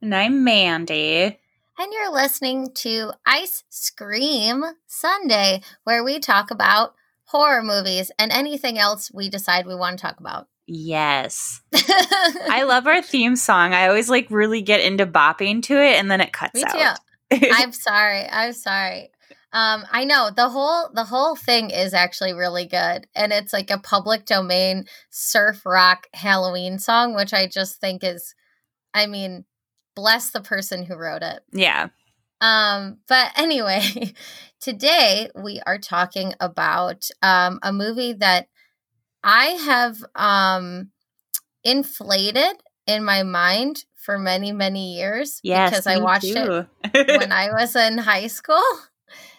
And I'm Mandy. And you're listening to Ice Scream Sunday, where we talk about horror movies and anything else we decide we want to talk about. Yes. I love our theme song. I always like really get into bopping to it and then it cuts Me out. too. I'm sorry. I'm sorry. Um, I know the whole the whole thing is actually really good, and it's like a public domain surf rock Halloween song, which I just think is, I mean, bless the person who wrote it. yeah. Um, but anyway, today we are talking about um, a movie that I have um, inflated in my mind for many, many years Yes. because I watched it when I was in high school.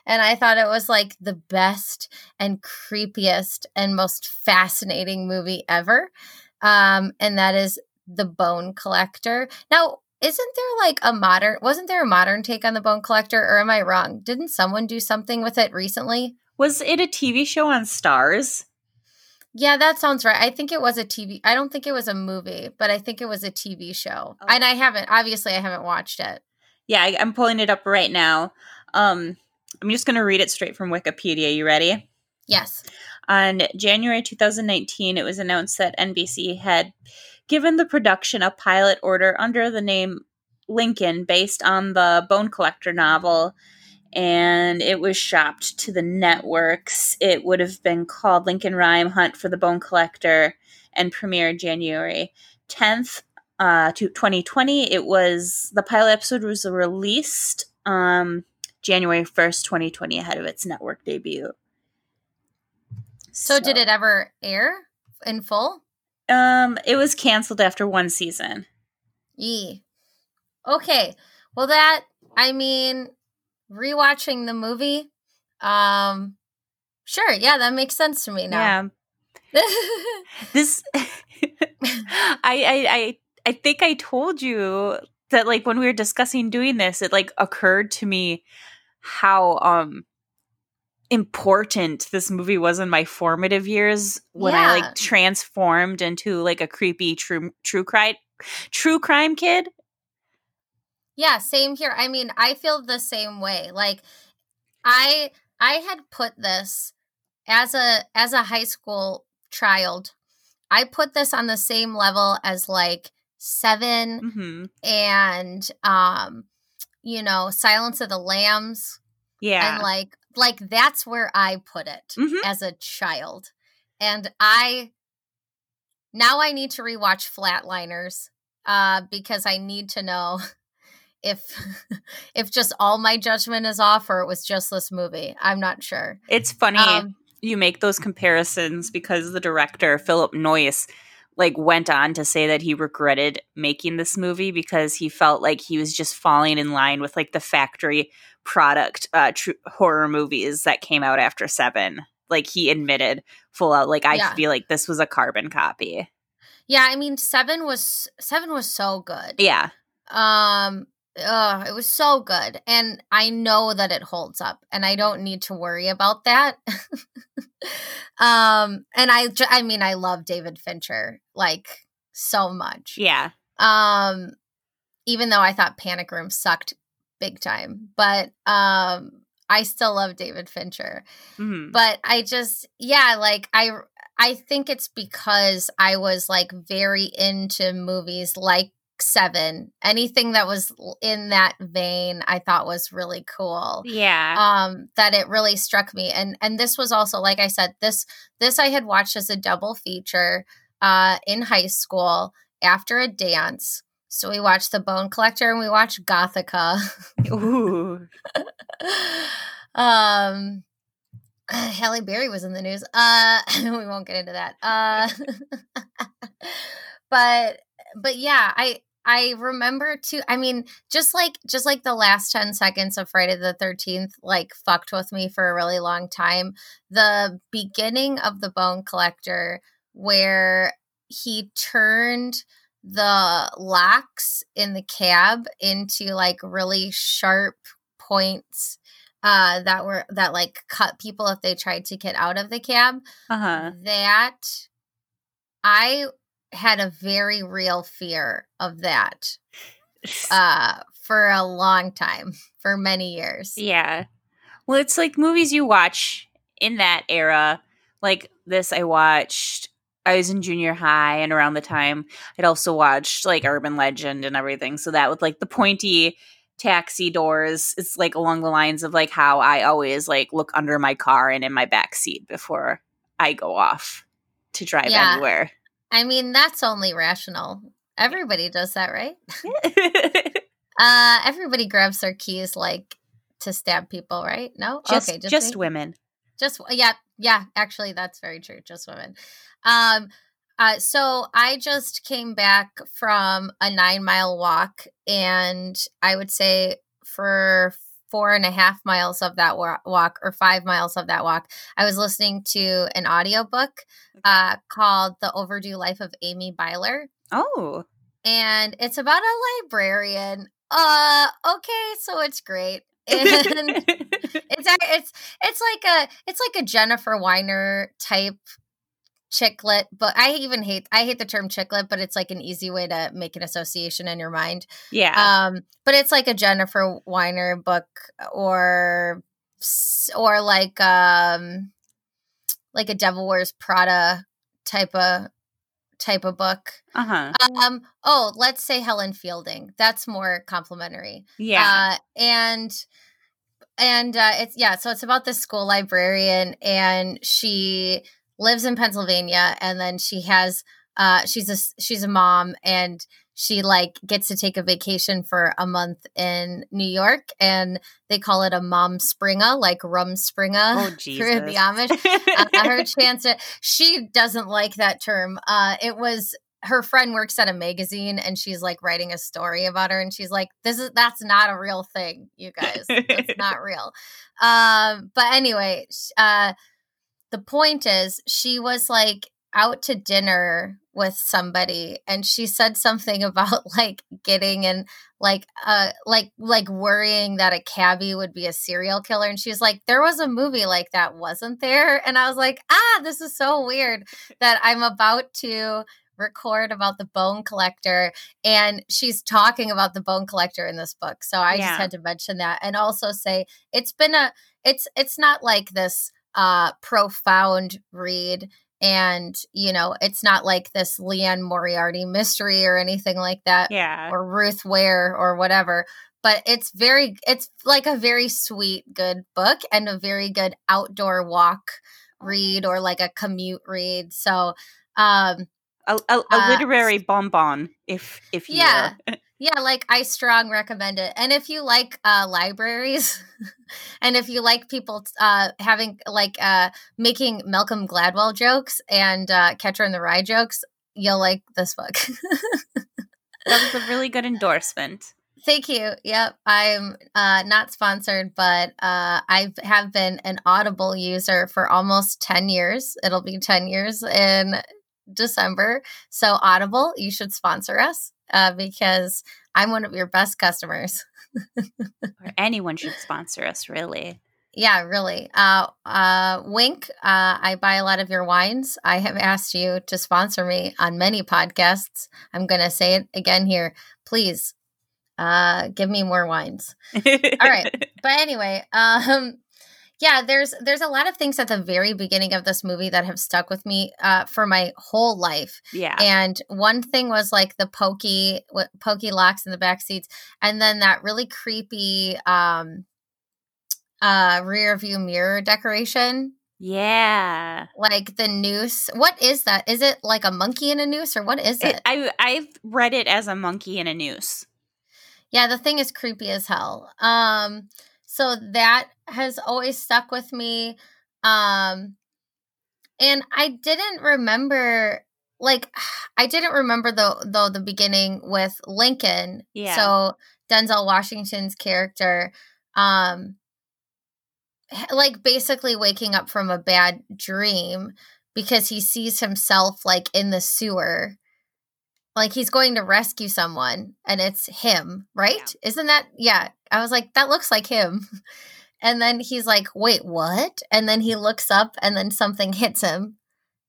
And I thought it was like the best and creepiest and most fascinating movie ever. Um, and that is The Bone Collector. Now, isn't there like a modern, wasn't there a modern take on The Bone Collector, or am I wrong? Didn't someone do something with it recently? Was it a TV show on Stars? Yeah, that sounds right. I think it was a TV. I don't think it was a movie, but I think it was a TV show. Oh. And I haven't, obviously, I haven't watched it. Yeah, I, I'm pulling it up right now. Um, I'm just going to read it straight from Wikipedia. You ready? Yes. On January 2019, it was announced that NBC had given the production a pilot order under the name Lincoln based on the Bone Collector novel, and it was shopped to the networks. It would have been called Lincoln Rhyme Hunt for the Bone Collector and premiered January 10th, uh, to 2020. It was the pilot episode was released um, January 1st, 2020, ahead of its network debut. So, did it ever air in full? Um, it was canceled after one season. Yee. Okay. Well, that I mean, rewatching the movie, um, sure, yeah, that makes sense to me now. Yeah, this. I, I I I think I told you that like when we were discussing doing this, it like occurred to me how um important this movie was in my formative years when I like transformed into like a creepy true true crime true crime kid. yeah, same here. I mean, I feel the same way. Like, I I had put this as a as a high school child. I put this on the same level as like Seven hmm and um, you know, Silence of the Lambs. Yeah, and like like that's where i put it Mhm. as a child and i now i need to rewatch flatliners uh because i need to know if if just all my judgment is off or it was just this movie i'm not sure it's funny. um you make those comparisons because the director Philip Noyce like went on to say that he regretted making this movie because he felt like he was just falling in line with like the factory product uh tr- horror movies that came out after 7 like he admitted full out like I Yeah. feel like this was a carbon copy. yeah i mean seven was seven was so good Yeah. um uh, it was so good and i know that it holds up and i don't need to worry about that um and i i mean i love david fincher like so much Yeah. um even though i thought panic room sucked big time but um i still love david fincher Mhm. but i just yeah like i i think it's because i was like very into movies like seven anything that was in that vein i thought was really cool Yeah. um that it really struck me and and this was also like i said this this i had watched as a double feature uh in high school after a dance so we watched the bone collector and we watched gothika Ooh. um Halle Berry was in the news. Uh we won't get into that. Uh but but yeah, I I remember too I mean just like just like the last 10 seconds of Friday the 13th like fucked with me for a really long time. The beginning of the Bone Collector where he turned the locks in the cab into like really sharp points uh that were that like cut people if they tried to get out of the cab Uh-huh. that i had a very real fear of that uh, for a long time, for many years. Yeah. Well, it's like movies you watch in that era. Like this, I watched. I was in junior high, and around the time, I'd also watched like Urban Legend and everything. So that with like the pointy taxi doors, it's like along the lines of like how I always like look under my car and in my back seat before I go off to drive Yeah. anywhere. I mean, that's only rational. Everybody does that, right? Uh, everybody grabs their keys like to stab people, right? No, just, okay, just, me? women. just yeah yeah actually that's very true just women um uh so i just came back from a nine mile walk and i would say for four and a half miles of that wa- walk or five miles of that walk i was listening to an audiobook uh called the overdue life of amy byler. Oh, and it's about a librarian. Uh okay so it's great. And it's it's it's like a it's like a Jennifer Weiner type chick lit, but I even hate I hate the term chick lit, but it's like an easy way to make an association in your mind. yeah. Um, but it's like a Jennifer Weiner book or or like um like a Devil Wears Prada type of type of book. Uh huh. Um, oh, let's say Helen Fielding. That's more complimentary. Yeah. Uh, and and uh, it's yeah, so it's about this school librarian, and she lives in Pennsylvania, and then she has uh, she's a she's a mom, and she like gets to take a vacation for a month in New York, and they call it a mom springa, like rumspringa oh for Jesus. the Amish. Uh, her chance to she doesn't like that term. Uh it was her friend works at a magazine and she's like writing a story about her and she's like this is that's not a real thing you guys. It's not real. Um but anyway uh the point is she was like out to dinner with somebody and she said something about like getting and like uh like like worrying that a cabbie would be a serial killer and she was like there was a movie like that wasn't there and i was like ah this is so weird that i'm about to record about the bone collector and she's talking about the bone collector in this book so i Yeah. just had to mention that and also say it's been a it's it's not like this uh profound read and you know it's not like this liane moriarty mystery or anything like that yeah. or ruth ware or whatever but it's very it's like a very sweet good book and a very good outdoor walk read or like a commute read so um A, a, a uh, literary bonbon, if if you Yeah. yeah like i strong recommend it and if you like uh libraries and if you like people uh having like uh making malcolm gladwell jokes and uh catcher in the rye jokes you'll like this book that was a really good endorsement. Thank you. Yep. I'm uh, not sponsored, but uh, I have been an Audible user for almost 10 years. It'll be 10 years in December. So, Audible, you should sponsor us uh, because I'm one of your best customers. Or anyone should sponsor us, really. Yeah, really. Uh, uh, Winc, uh, I buy a lot of your wines. I have asked you to sponsor me on many podcasts. I'm going to say it again here. Please uh, give me more wines. All right. but anyway um yeah there's there's a lot of things at the very beginning of this movie that have stuck with me uh for my whole life Yeah. and one thing was like the pokey what pokey locks in the back seats and then that really creepy um uh rear view mirror decoration yeah. like the noose what is that is it like a monkey in a noose or what is it, It, I I've read it as a monkey in a noose. Yeah, the thing is creepy as hell. Um, so that has always stuck with me. Um, and I didn't remember, like, I didn't remember though, though the beginning with Lincoln. Yeah. So Denzel Washington's character, um, like basically waking up from a bad dream because he sees himself like in the sewer like he's going to rescue someone and it's him right? Isn't that yeah. I was like that looks like him. And then he's like wait what? And then he looks up and then something hits him.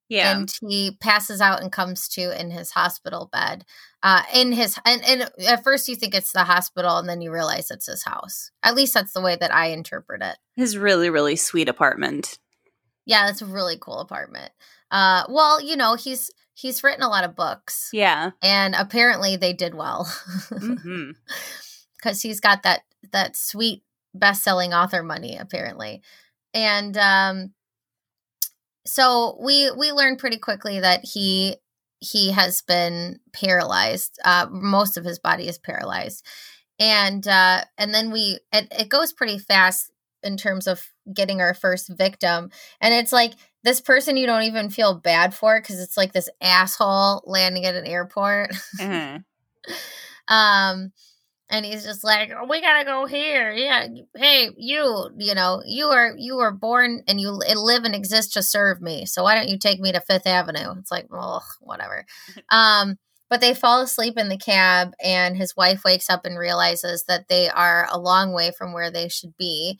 Yeah. and he passes out and comes to in his hospital bed uh, in his and, and at first you think it's the hospital and then you realize it's his house. At least that's the way that i interpret it. His really, really sweet apartment. yeah it's a really cool apartment. Uh well you know he's he's written a lot of books. Yeah. and apparently they did well. Hmm because he's got that that sweet best-selling author money apparently. And um so we we learned pretty quickly that he he has been paralyzed uh most of his body is paralyzed. And uh and then we it, it goes pretty fast in terms of getting our first victim. And it's like this person you don't even feel bad for because it's like this asshole landing at an airport. Hmm um and he's just like oh, we gotta go here. Yeah hey you you know you are you were born and you live and exist to serve me. So why don't you take me to fifth avenue? It's like well whatever. Um but they fall asleep in the cab and his wife wakes up and realizes that they are a long way from where they should be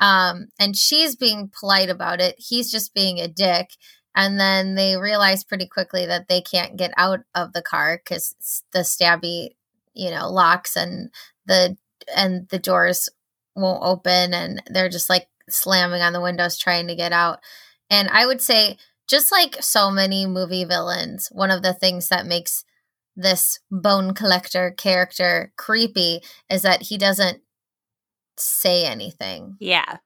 um and she's being polite about it. He's just being a dick. And then they realize pretty quickly that they can't get out of the car because the stabby you know locks and the and the doors won't open and they're just like slamming on the windows trying to get out. And i would say just like so many movie villains one of the things that makes this bone collector character creepy is that he doesn't say anything. Yeah.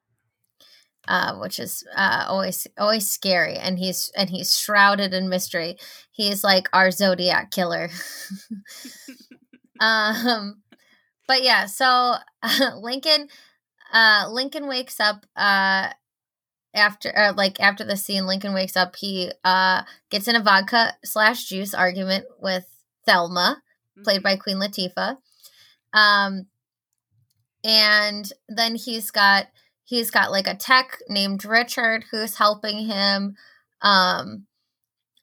uh, which is uh, always always scary and he's and he's shrouded in mystery. He's like our zodiac killer. Um but yeah so lincoln uh lincoln wakes up uh after uh, like after the scene lincoln wakes up he uh gets in a vodka slash juice argument with thelma played by queen latifah. Um and then he's got he's got like a tech named richard who's helping him um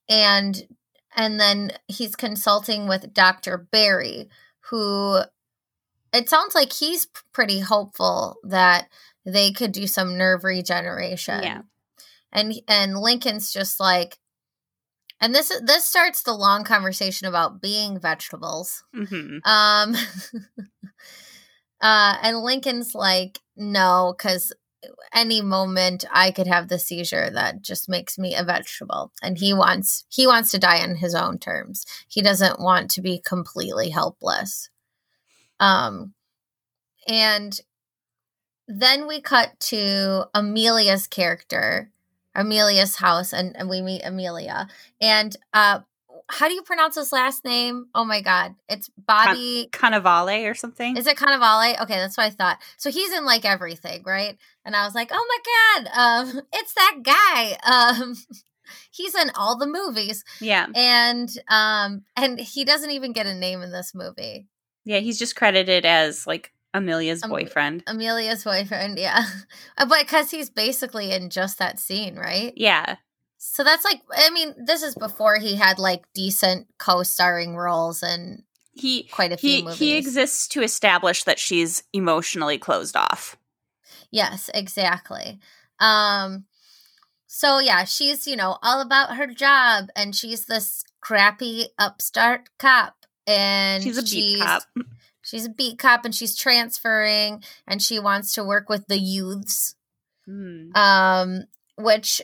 and and then he's consulting with dr barry who it sounds like he's pretty hopeful that they could do some nerve regeneration. Yeah. and and lincoln's just like and this this starts the long conversation about being vegetables. Hmm um uh and lincoln's like no because any moment i could have the seizure that just makes me a vegetable. And he wants he wants to die on his own terms. He doesn't want to be completely helpless. Um and then we cut to amelia's character amelia's house and, and we meet amelia. And uh how do you pronounce his last name oh my god it's bobby Cannavale or something. is it Cannavale? Okay, that's what I thought. So he's in like everything, right? And I was like, oh my god, um, it's that guy. Um, he's in all the movies, yeah. and um, and he doesn't even get a name in this movie. Yeah. He's just credited as like Amelia's boyfriend. Amelia's boyfriend, yeah, but because he's basically in just that scene, right? Yeah. So that's like, I mean, this is before he had like decent co-starring roles and He quite a few he movies. he exists to establish that she's emotionally closed off. Yes, exactly. Um so yeah, she's, you know, all about her job and she's this crappy upstart cop and She's a beat cop. She's a beat cop and she's transferring and she wants to work with the youths. Hmm. Um which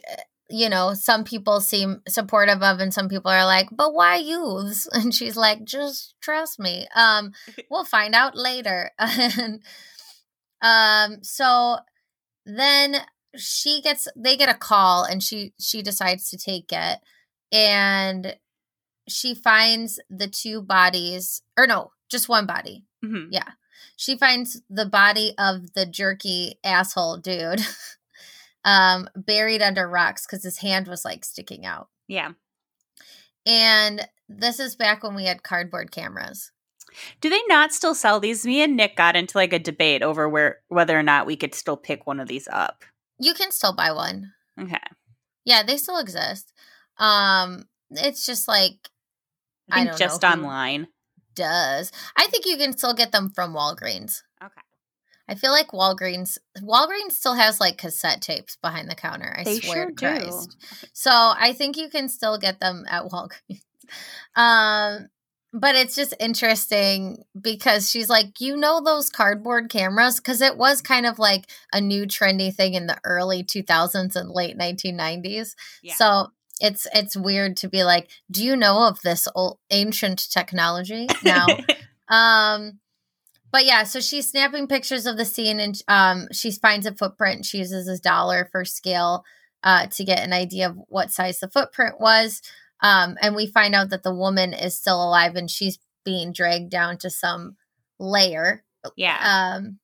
you know, some people seem supportive of and some people are like, "But why youths?" And she's like, "Just trust me. Um we'll find out later." and um so then she gets they get a call and she she decides to take it and she finds the two bodies or no just one body Mhm. yeah she finds the body of the jerky asshole dude um buried under rocks because his hand was like sticking out Yeah. and this is back when we had cardboard cameras Do they not still sell these? Me and Nick got into like a debate over where whether or not we could still pick one of these up. you can still buy one Okay. yeah they still exist um it's just like I think don't just know online. does i think you can still get them from walgreens. I feel like Walgreens Walgreens still has like cassette tapes behind the counter. I They swear sure to do. Christ. So I think you can still get them at Walgreens. Um but it's just interesting because she's like, you know, those cardboard cameras? Because it was kind of like a new trendy thing in the early 2000s and late 1990s. Yeah. So it's it's weird to be like, do you know of this old ancient technology now? um, but yeah, so she's snapping pictures of the scene and um, she finds a footprint. She uses a dollar for scale uh, to get an idea of what size the footprint was. Um, and we find out that the woman is still alive and she's being dragged down to some layer. Yeah. Um,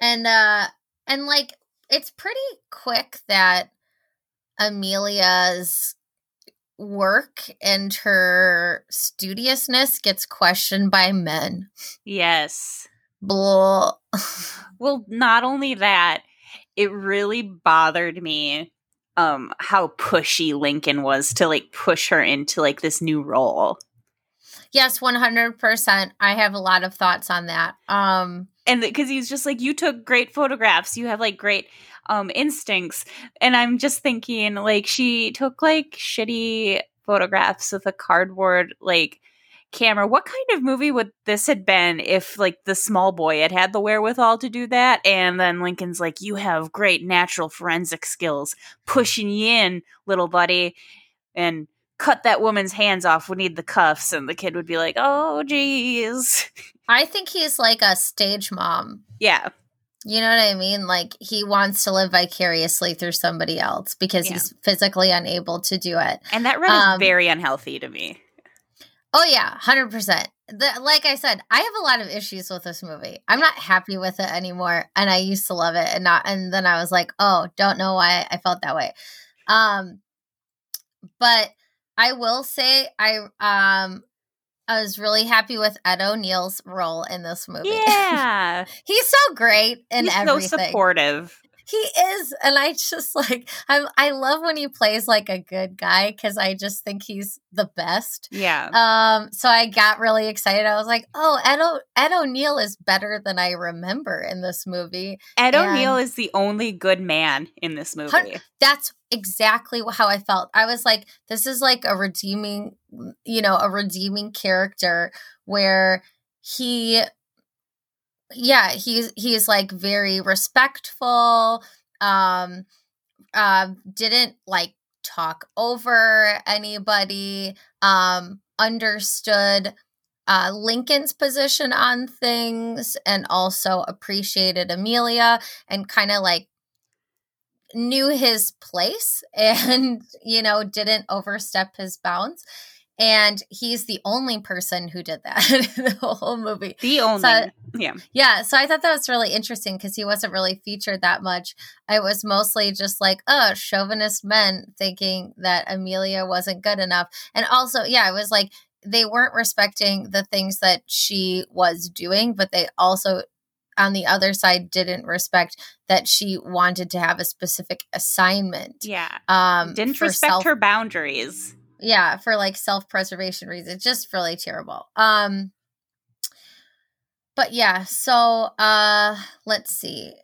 and uh, and like it's pretty quick that Amelia's work and her studiousness gets questioned by men. Yes. Blah. well, not only that, it really bothered me um how pushy Lincoln was to like push her into like this new role. Yes, 100%. I have a lot of thoughts on that. Um and because he's just like you took great photographs, you have like great um instincts and I'm just thinking like she took like shitty photographs with a cardboard like camera. What kind of movie would this had been if like the small boy had had the wherewithal to do that? And then Lincoln's like, "You have great natural forensic skills, pushing you in, little buddy," and cut that woman's hands off. We need the cuffs, and the kid would be like, "Oh, geez." I think he's like a stage mom. Yeah. You know what I mean? Like he wants to live vicariously through somebody else because yeah. he's physically unable to do it. And that run um, is very unhealthy to me. Oh yeah, hundred percent. Like I said, I have a lot of issues with this movie. I'm not happy with it anymore, and I used to love it, and not. And then I was like, oh, don't know why I felt that way. Um, but I will say, I um, I was really happy with Ed O'Neill's role in this movie. Yeah, he's so great and everything. So supportive. He is, and I just like I I love when he plays like a good guy because I just think he's the best. Yeah. Um. So I got really excited. I was like, "Oh, Ed o- Ed O'Neill is better than I remember in this movie." Ed and O'Neill is the only good man in this movie. That's exactly how I felt. I was like, "This is like a redeeming, you know, a redeeming character where he yeah he's he's like very respectful um uh, didn't like talk over anybody um understood uh, Lincoln's position on things and also appreciated Amelia and kind of like knew his place and you know didn't overstep his bounds and he's the only person who did that in the whole movie. The only, so, yeah, yeah. So I thought that was really interesting because he wasn't really featured that much. It was mostly just like, oh, chauvinist men thinking that Amelia wasn't good enough, and also, yeah, it was like they weren't respecting the things that she was doing, but they also on the other side didn't respect that she wanted to have a specific assignment. Yeah. Um didn't respect self- her boundaries yeah for like self-preservation reasons just really terrible. Um but yeah so uh let's see.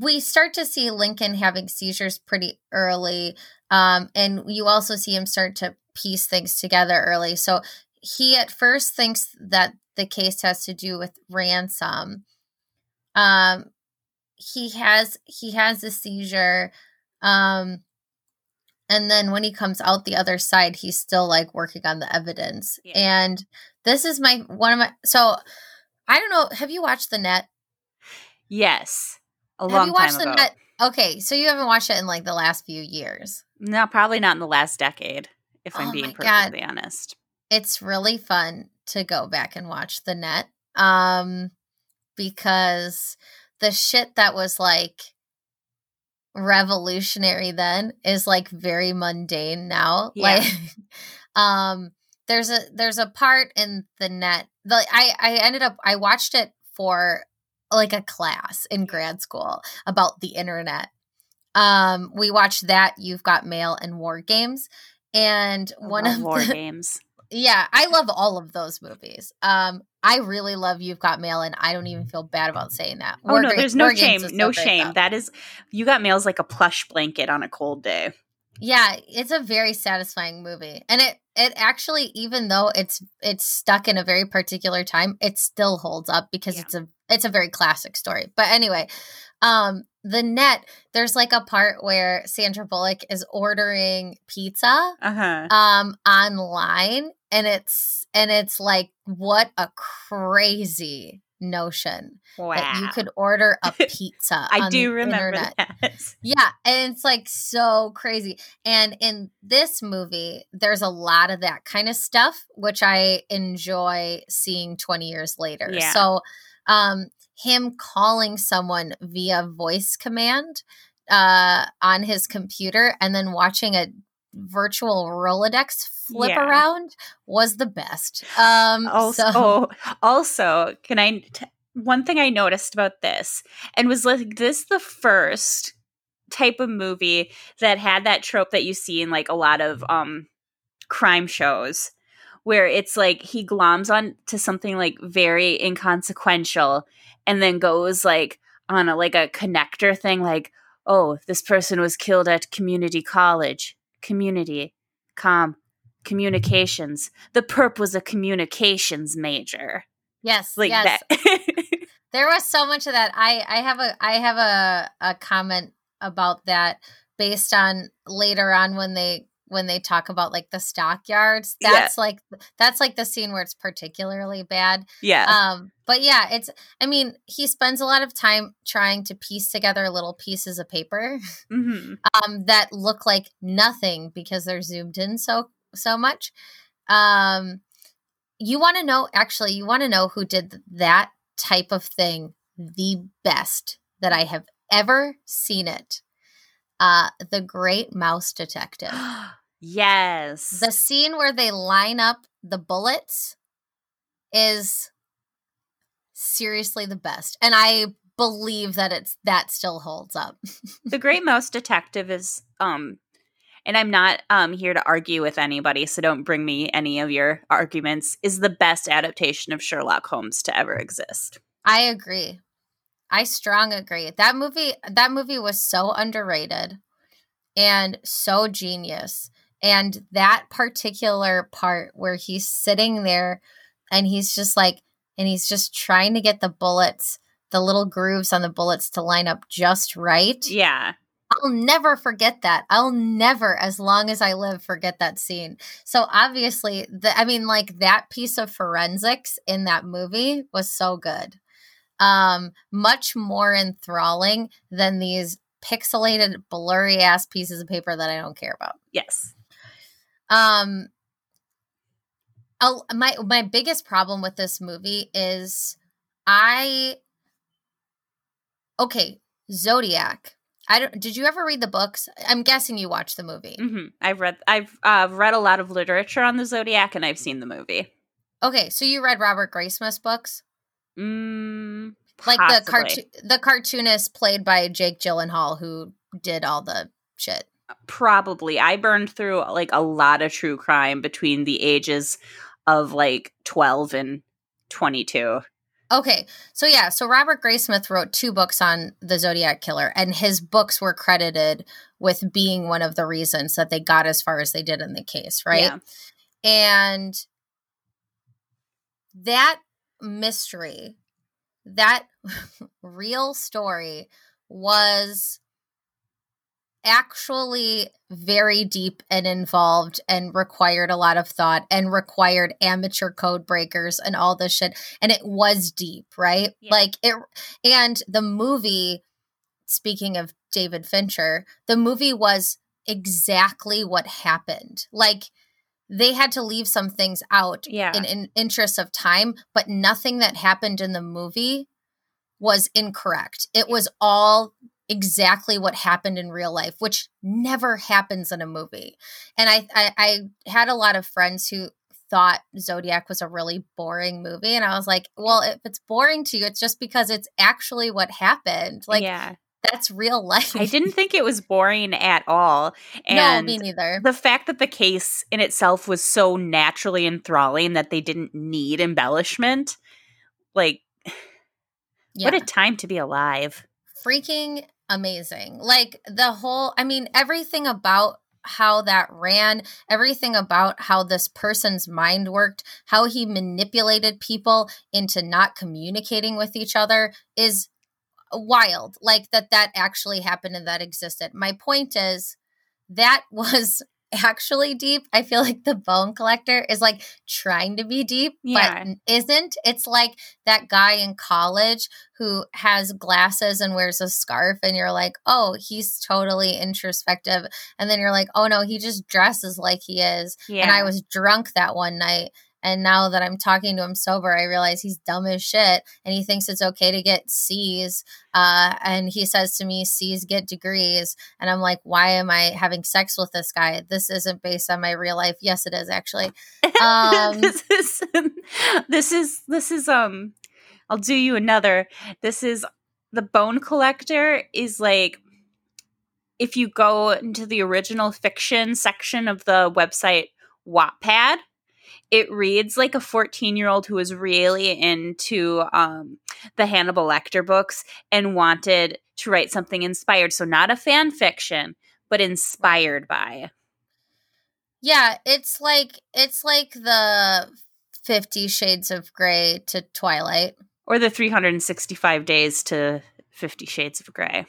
We start to see lincoln having seizures pretty early um and you also see him start to piece things together early. So he at first thinks that the case has to do with ransom. Um he has he has a seizure um and then when he comes out the other side he's still like working on the evidence. Yeah. and this is my one of my so i don't know have you watched the net? Yes. A long have you watched the net? Okay so you haven't watched it in like the last few years. No probably not in the last decade if i'm oh being perfectly God. honest. It's really fun to go back and watch the net um because the shit that was like revolutionary then is like very mundane now. Yeah. Like um there's a there's a part in the net the I I ended up I watched it for like a class in grad school about the internet. Um we watched that You've Got Mail and War Games and I one of War the, Games. Yeah, I love all of those movies. Um I really love You've Got Mail, and I don't even feel bad about saying that. War oh no, there's no shame, no shame. That is, You Got Mail's like a plush blanket on a cold day. Yeah, it's a very satisfying movie. And it it actually even though it's it's stuck in a very particular time, it still holds up because Yeah. it's a it's a very classic story. But anyway, um the net there's like a part where Sandra Bullock is ordering pizza Uh huh. um online and it's and it's like what a crazy notion Wow. that you could order a pizza I do remember internet. that. Yeah, and it's like so crazy. And in this movie, there's a lot of that kind of stuff, which I enjoy seeing 20 years later. Yeah. So, um, him calling someone via voice command uh, on his computer and then watching a virtual Rolodex flip Yeah. around was the best. Um, also so, also can i t- one thing i noticed about this and was like this the first type of movie that had that trope that you see in like a lot of um crime shows where it's like he gloms on to something like very inconsequential and then goes like on a like a connector thing like oh this person was killed at community college. Community. Com. Communications. The perp was a communications major. Yes, like yes. that. There was so much of that. I I have a I have a a comment about that based on later on when they when they talk about like the stockyards. Yeah. That's like that's like the scene where it's particularly bad. yeah Um but yeah, it's I mean, he spends a lot of time trying to piece together little pieces of paper hmm um that look like nothing because they're zoomed in so so much. Um you want to know actually you want to know who did that type of thing the best that I have ever seen it. Uh The Great Mouse Detective. yes The scene where they line up the bullets is seriously the best. And I believe that it's that still holds up. the great mouse detective is um and i'm not um here to argue with anybody so don't bring me any of your arguments is the best adaptation of sherlock holmes to ever exist I agree. I strong agree. That movie that movie was so underrated and so genius. And that particular part where he's sitting there and he's just like and he's just trying to get the bullets, the little grooves on the bullets to line up just right. yeah I'll never forget that. I'll never, as long as I live, forget that scene. So obviously, the, I mean, like that piece of forensics in that movie was so good. Um, much more enthralling than these pixelated, blurry ass pieces of paper that I don't care about. yes Um, my my biggest problem with this movie is I. Okay, Zodiac. I don't. Did you ever read the books? I'm guessing you watched the movie. hmm i've read i've uh, read a lot of literature on the zodiac and i've seen the movie Okay, so you read Robert Graysmith's books, mm, like the cartoon, the cartoonist played by Jake Gyllenhaal, who did all the shit. probably i burned through like a lot of true crime between the ages of like 12 and 22 Okay, so yeah, so Robert Graysmith wrote two books on the Zodiac Killer, and his books were credited with being one of the reasons that they got as far as they did in the case, right? Yeah. And that mystery, that real story was actually very deep and involved and required a lot of thought and required amateur code breakers and all this shit. And it was deep right? Yeah. like it and the movie speaking of David Fincher the movie was exactly what happened. Like they had to leave some things out Yeah. in, in interest of time but nothing that happened in the movie was incorrect. It was all exactly what happened in real life which never happens in a movie. And I, I i had a lot of friends who thought zodiac was a really boring movie and i was like well if it's boring to you it's just because it's actually what happened. Like yeah that's real life I didn't think it was boring at all. no And me neither the fact that the case in itself was so naturally enthralling that they didn't need embellishment, like, yeah what a time to be alive. freaking amazing. Like the whole, I mean, everything about how that ran, everything about how this person's mind worked, how he manipulated people into not communicating with each other is wild. Like that that actually happened and that existed. My point is that was actually deep. I feel like the bone collector is like trying to be deep, yeah. but isn't. It's like that guy in college who has glasses and wears a scarf, and you're like, oh, he's totally introspective. And then you're like, oh no, he just dresses like he is. Yeah. And I was drunk that one night and now that I'm talking to him sober, I realize he's dumb as shit and he thinks it's okay to get C's. Uh, and he says to me, C's get degrees. And I'm like, why am I having sex with this guy? This isn't based on my real life. Yes, it is actually. Um, this is, this is, this is, um, I'll do you another. This is the bone collector is like, if you go into the original fiction section of the website Wattpad, it reads like a 14 year old who was really into um, the Hannibal Lecter books and wanted to write something inspired. So, not a fan fiction, but inspired by. Yeah, it's like it's like the 50 shades of gray to Twilight or the 365 days to 50 shades of gray.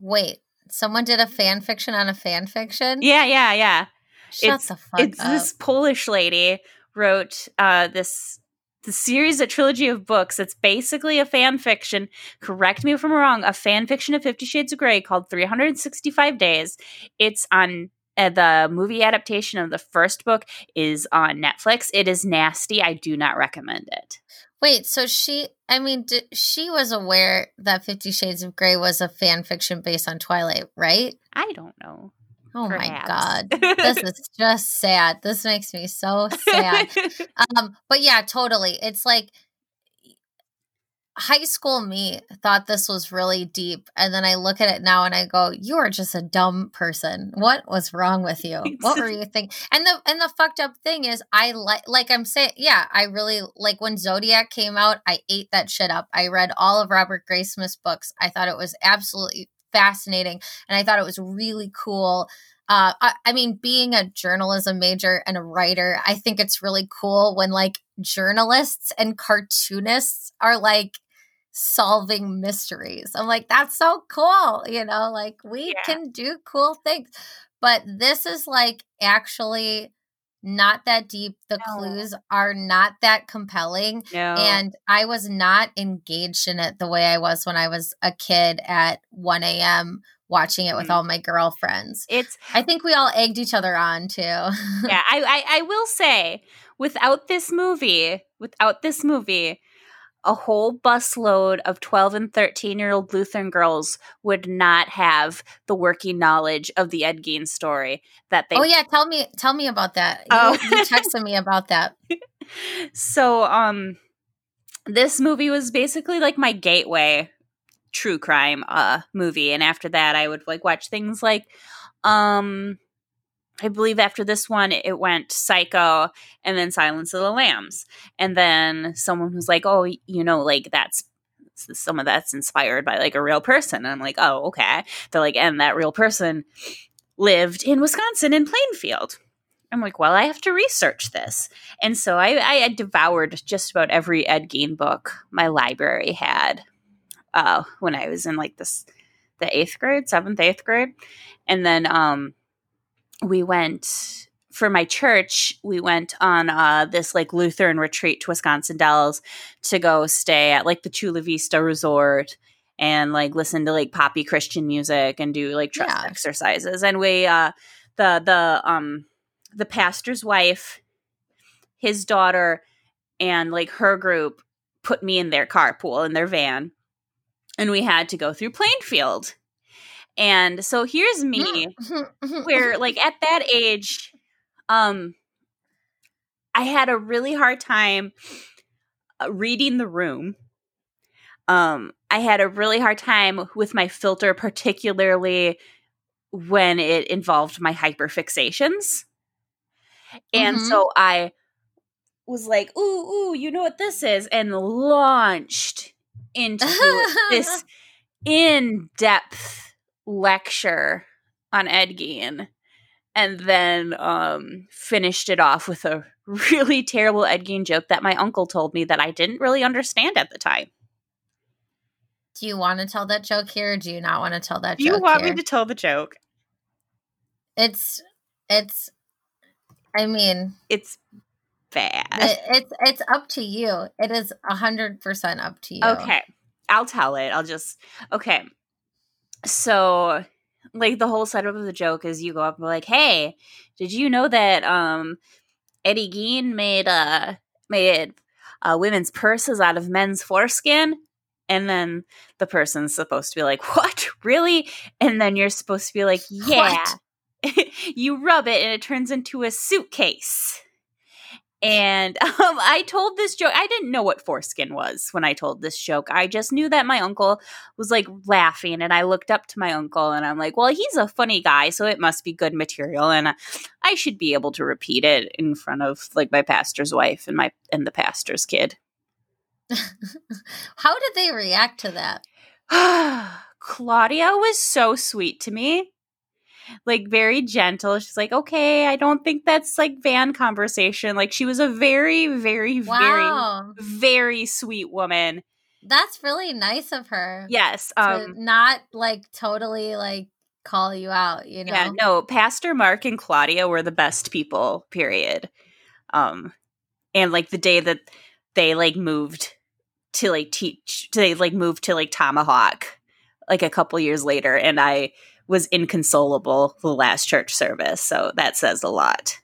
Wait, someone did a fan fiction on a fan fiction? Yeah, yeah, yeah. Shut it's, the fuck it's up. this Polish lady wrote uh, this the series, a trilogy of books. It's basically a fan fiction. Correct me if I'm wrong. A fan fiction of Fifty Shades of Grey called 365 Days. It's on uh, the movie adaptation of the first book is on Netflix. It is nasty. I do not recommend it. Wait, so she, I mean, d- she was aware that Fifty Shades of Grey was a fan fiction based on Twilight, right? I don't know. Oh Perhaps. my god. this is just sad. This makes me so sad. um but yeah, totally. It's like high school me thought this was really deep and then I look at it now and I go, you are just a dumb person. What was wrong with you? What were you thinking? And the and the fucked up thing is I like like I'm saying, yeah, I really like when Zodiac came out, I ate that shit up. I read all of Robert Graysmith's books. I thought it was absolutely fascinating and I thought it was really cool. Uh, I, I mean, being a journalism major and a writer, I think it's really cool when like journalists and cartoonists are like solving mysteries. I'm like, that's so cool. You know, like we yeah. can do cool things. But this is like actually not that deep. The no. clues are not that compelling. No. And I was not engaged in it the way I was when I was a kid at 1 a.m. watching it with mm. all my girlfriends. It's I think we all egged each other on too. yeah, I, I I will say, without this movie, without this movie, a whole busload of 12 and 13 year old Lutheran girls would not have the working knowledge of the Ed Gein story that they Oh yeah, tell me tell me about that. Oh. You, you texted me about that. so um this movie was basically like my gateway true crime uh movie and after that I would like watch things like um I believe after this one, it went Psycho and then Silence of the Lambs. And then someone was like, oh, you know, like that's some of that's inspired by like a real person. And I'm like, oh, okay. They're like, and that real person lived in Wisconsin in Plainfield. I'm like, well, I have to research this. And so I, I devoured just about every Ed Gein book my library had uh, when I was in like this, the eighth grade, seventh, eighth grade. And then, um, we went for my church, we went on uh, this like Lutheran retreat to Wisconsin Dells to go stay at like the Chula Vista Resort and like listen to like poppy Christian music and do like trust yeah. exercises. And we uh the the um the pastor's wife, his daughter, and like her group put me in their carpool in their van. And we had to go through Plainfield and so here's me where like at that age um I had a really hard time uh, reading the room. Um I had a really hard time with my filter particularly when it involved my hyperfixations. And mm-hmm. so I was like, "Ooh, ooh, you know what this is?" and launched into this in-depth lecture on Ed Gein and then um, finished it off with a really terrible Ed Gein joke that my uncle told me that I didn't really understand at the time. Do you want to tell that joke here or do you not want to tell that Do joke? you want here? me to tell the joke? It's it's I mean It's bad. it, it's it's up to you. It is a hundred percent up to you. Okay. I'll tell it. I'll just okay. So like the whole setup of the joke is you go up and be like, Hey, did you know that um Eddie Gein made uh made uh women's purses out of men's foreskin? And then the person's supposed to be like, What? Really? And then you're supposed to be like, Yeah. You rub it and it turns into a suitcase. And um, I told this joke. I didn't know what foreskin was when I told this joke. I just knew that my uncle was like laughing, and I looked up to my uncle, and I'm like, "Well, he's a funny guy, so it must be good material, and I- I should be able to repeat it in front of like my pastor's wife and my and the pastor's kid." How did they react to that? Claudia was so sweet to me. Like very gentle. She's like, "Okay, I don't think that's like van conversation." Like she was a very very Wow. very very sweet woman. That's really nice of her. Yes. Um not like totally like call you out, you know. yeah, no, Pastor Mark and Claudia were the best people, period. Um and like the day that they like moved to like teach they like moved to like Tomahawk like a couple years later and I was inconsolable the last church service. So that says a lot.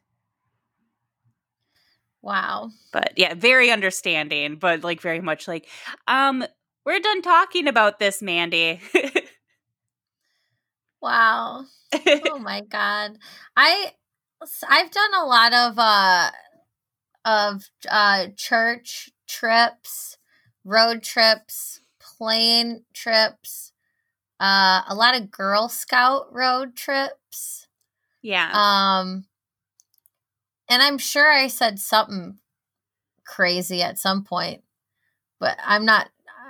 Wow. But yeah, very understanding, but like very much like, um, we're done talking about this, Mandy. Wow. oh my god. I I've done a lot of uh of uh church trips, road trips, plane trips, uh a lot of Girl Scout road trips. yeah. Um and I'm sure I said something crazy at some point, but I'm not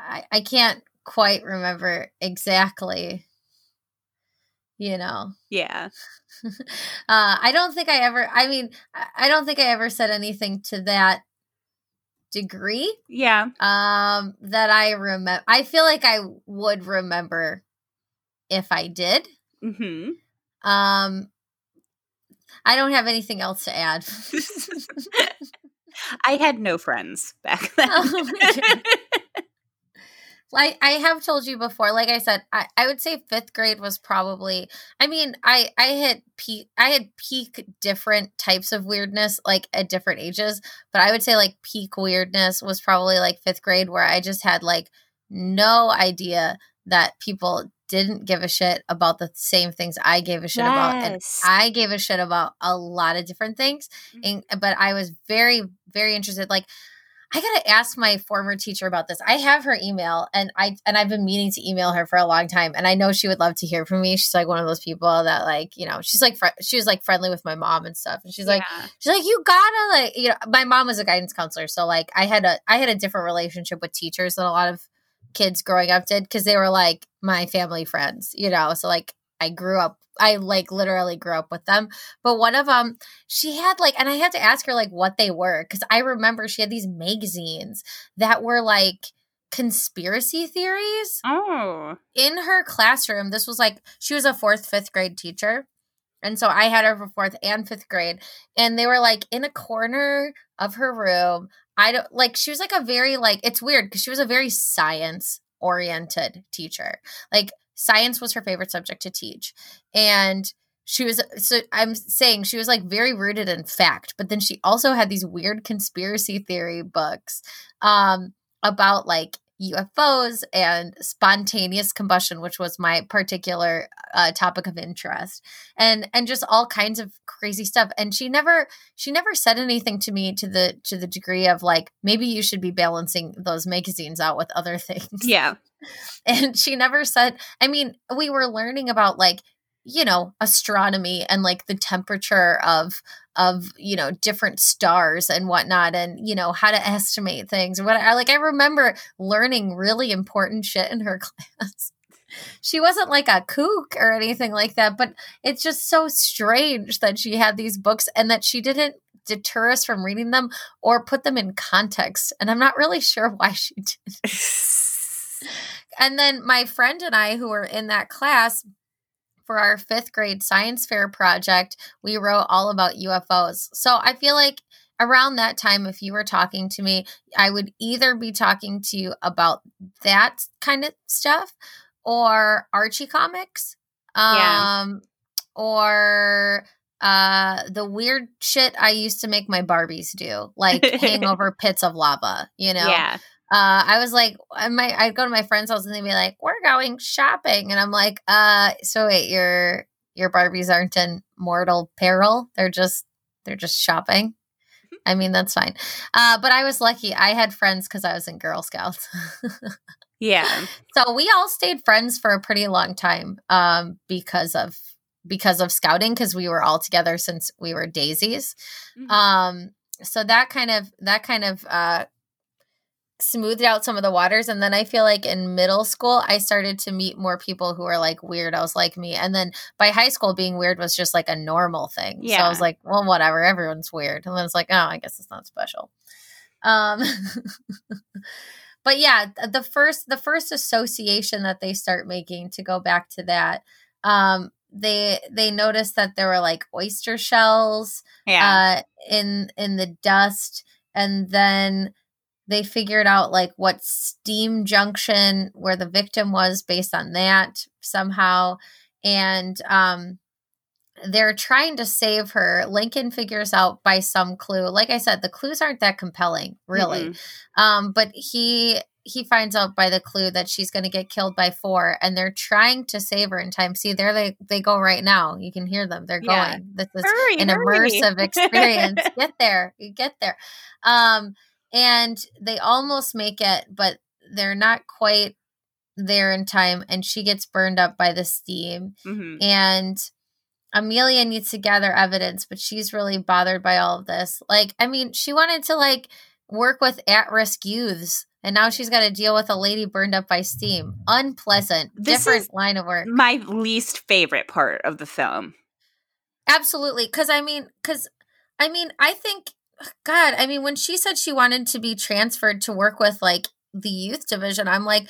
I, I can't quite remember exactly. You know. yeah. uh, I don't think I ever. I mean, I don't think I ever said anything to that degree. Yeah. Um, that I remember. I feel like I would remember if I did. hmm Um, I don't have anything else to add. I had no friends back then. Oh my like I have told you before, like I said, I, I would say fifth grade was probably I mean, I I had peak I had peak different types of weirdness like at different ages, but I would say like peak weirdness was probably like fifth grade where I just had like no idea that people didn't give a shit about the same things I gave a shit about. And I gave a shit about a lot of different things. Mm-hmm. And, but I was very, very interested. Like, I gotta ask my former teacher about this. I have her email, and I and I've been meaning to email her for a long time, and I know she would love to hear from me. She's like one of those people that like you know she's like fr- she was like friendly with my mom and stuff, and she's like she's like you gotta like you know my mom was a guidance counselor, so like I had a I had a different relationship with teachers than a lot of kids growing up did because they were like my family friends, you know. So like I grew up, I like literally grew up with them. But one of them, she had like, and I had to ask her like what they were because I remember she had these magazines that were like conspiracy theories Oh. in her classroom. This was like she was a fourth, fifth grade teacher. And so I had her for fourth and fifth grade. And they were like in a corner of her room. I don't like she was like a very like it's weird because she was a very science oriented teacher. Like science was her favorite subject to teach. And she was so I'm saying she was like very rooted in fact, but then she also had these weird conspiracy theory books um about like UFOs and spontaneous combustion, which was my particular uh, topic of interest, and and just all kinds of crazy stuff. And she never she never said anything to me to the to the degree of like maybe you should be balancing those magazines out with other things. Yeah. And she never said. I mean, we were learning about like you know astronomy and like the temperature of of you know different stars and whatnot and you know how to estimate things what i like i remember learning really important shit in her class she wasn't like a kook or anything like that, but it's just so strange that she had these books and that she didn't deter us from reading them or put them in context. And I'm not really sure why she did. and then my friend and I, who were in that class, for our fifth grade science fair project, we wrote all about UFOs. So I feel like around that time, if you were talking to me, I would either be talking to you about that kind of stuff or Archie comics. Um, yeah. or uh the weird shit I used to make my Barbies do, like hang over pits of lava, you know? Yeah. Uh, I was like, I might, I'd go to my friend's house and they'd be like, "We're going shopping," and I'm like, "Uh, so wait, your your Barbies aren't in mortal peril? They're just they're just shopping." I mean, that's fine. Uh, but I was lucky. I had friends because I was in Girl Scouts. yeah. So we all stayed friends for a pretty long time um, because of because of scouting because we were all together since we were daisies. Mm-hmm. Um, so that kind of that kind of uh, smoothed out some of the waters and then i feel like in middle school i started to meet more people who are like weirdos like me and then by high school being weird was just like a normal thing yeah. so i was like well whatever everyone's weird and then it's like oh i guess it's not special um but yeah the first the first association that they start making to go back to that um they they noticed that there were like oyster shells yeah. uh in in the dust and then they figured out like what steam junction where the victim was based on that somehow. And um they're trying to save her. Lincoln figures out by some clue. Like i said the clues aren't that compelling really. Mm-hmm. um but he he finds out by the clue that she's going to get killed by four and they're trying to save her in time. See there they they go right now. You can hear them. They're yeah. going. This is hurry, an hurry. immersive experience. Get there. You get there. Um and they almost make it, but they're not quite there in time. And she gets burned up by the steam. Mm-hmm. And Amelia needs to gather evidence, but she's really bothered by all of this. Like, I mean, she wanted to like work with at risk youths. And now she's got to deal with a lady burned up by steam. Unpleasant. This different line of work. My least favorite part of the film. Absolutely. Because I mean, because I mean, I think God, I mean, when she said she wanted to be transferred to work with like the youth division, I'm like,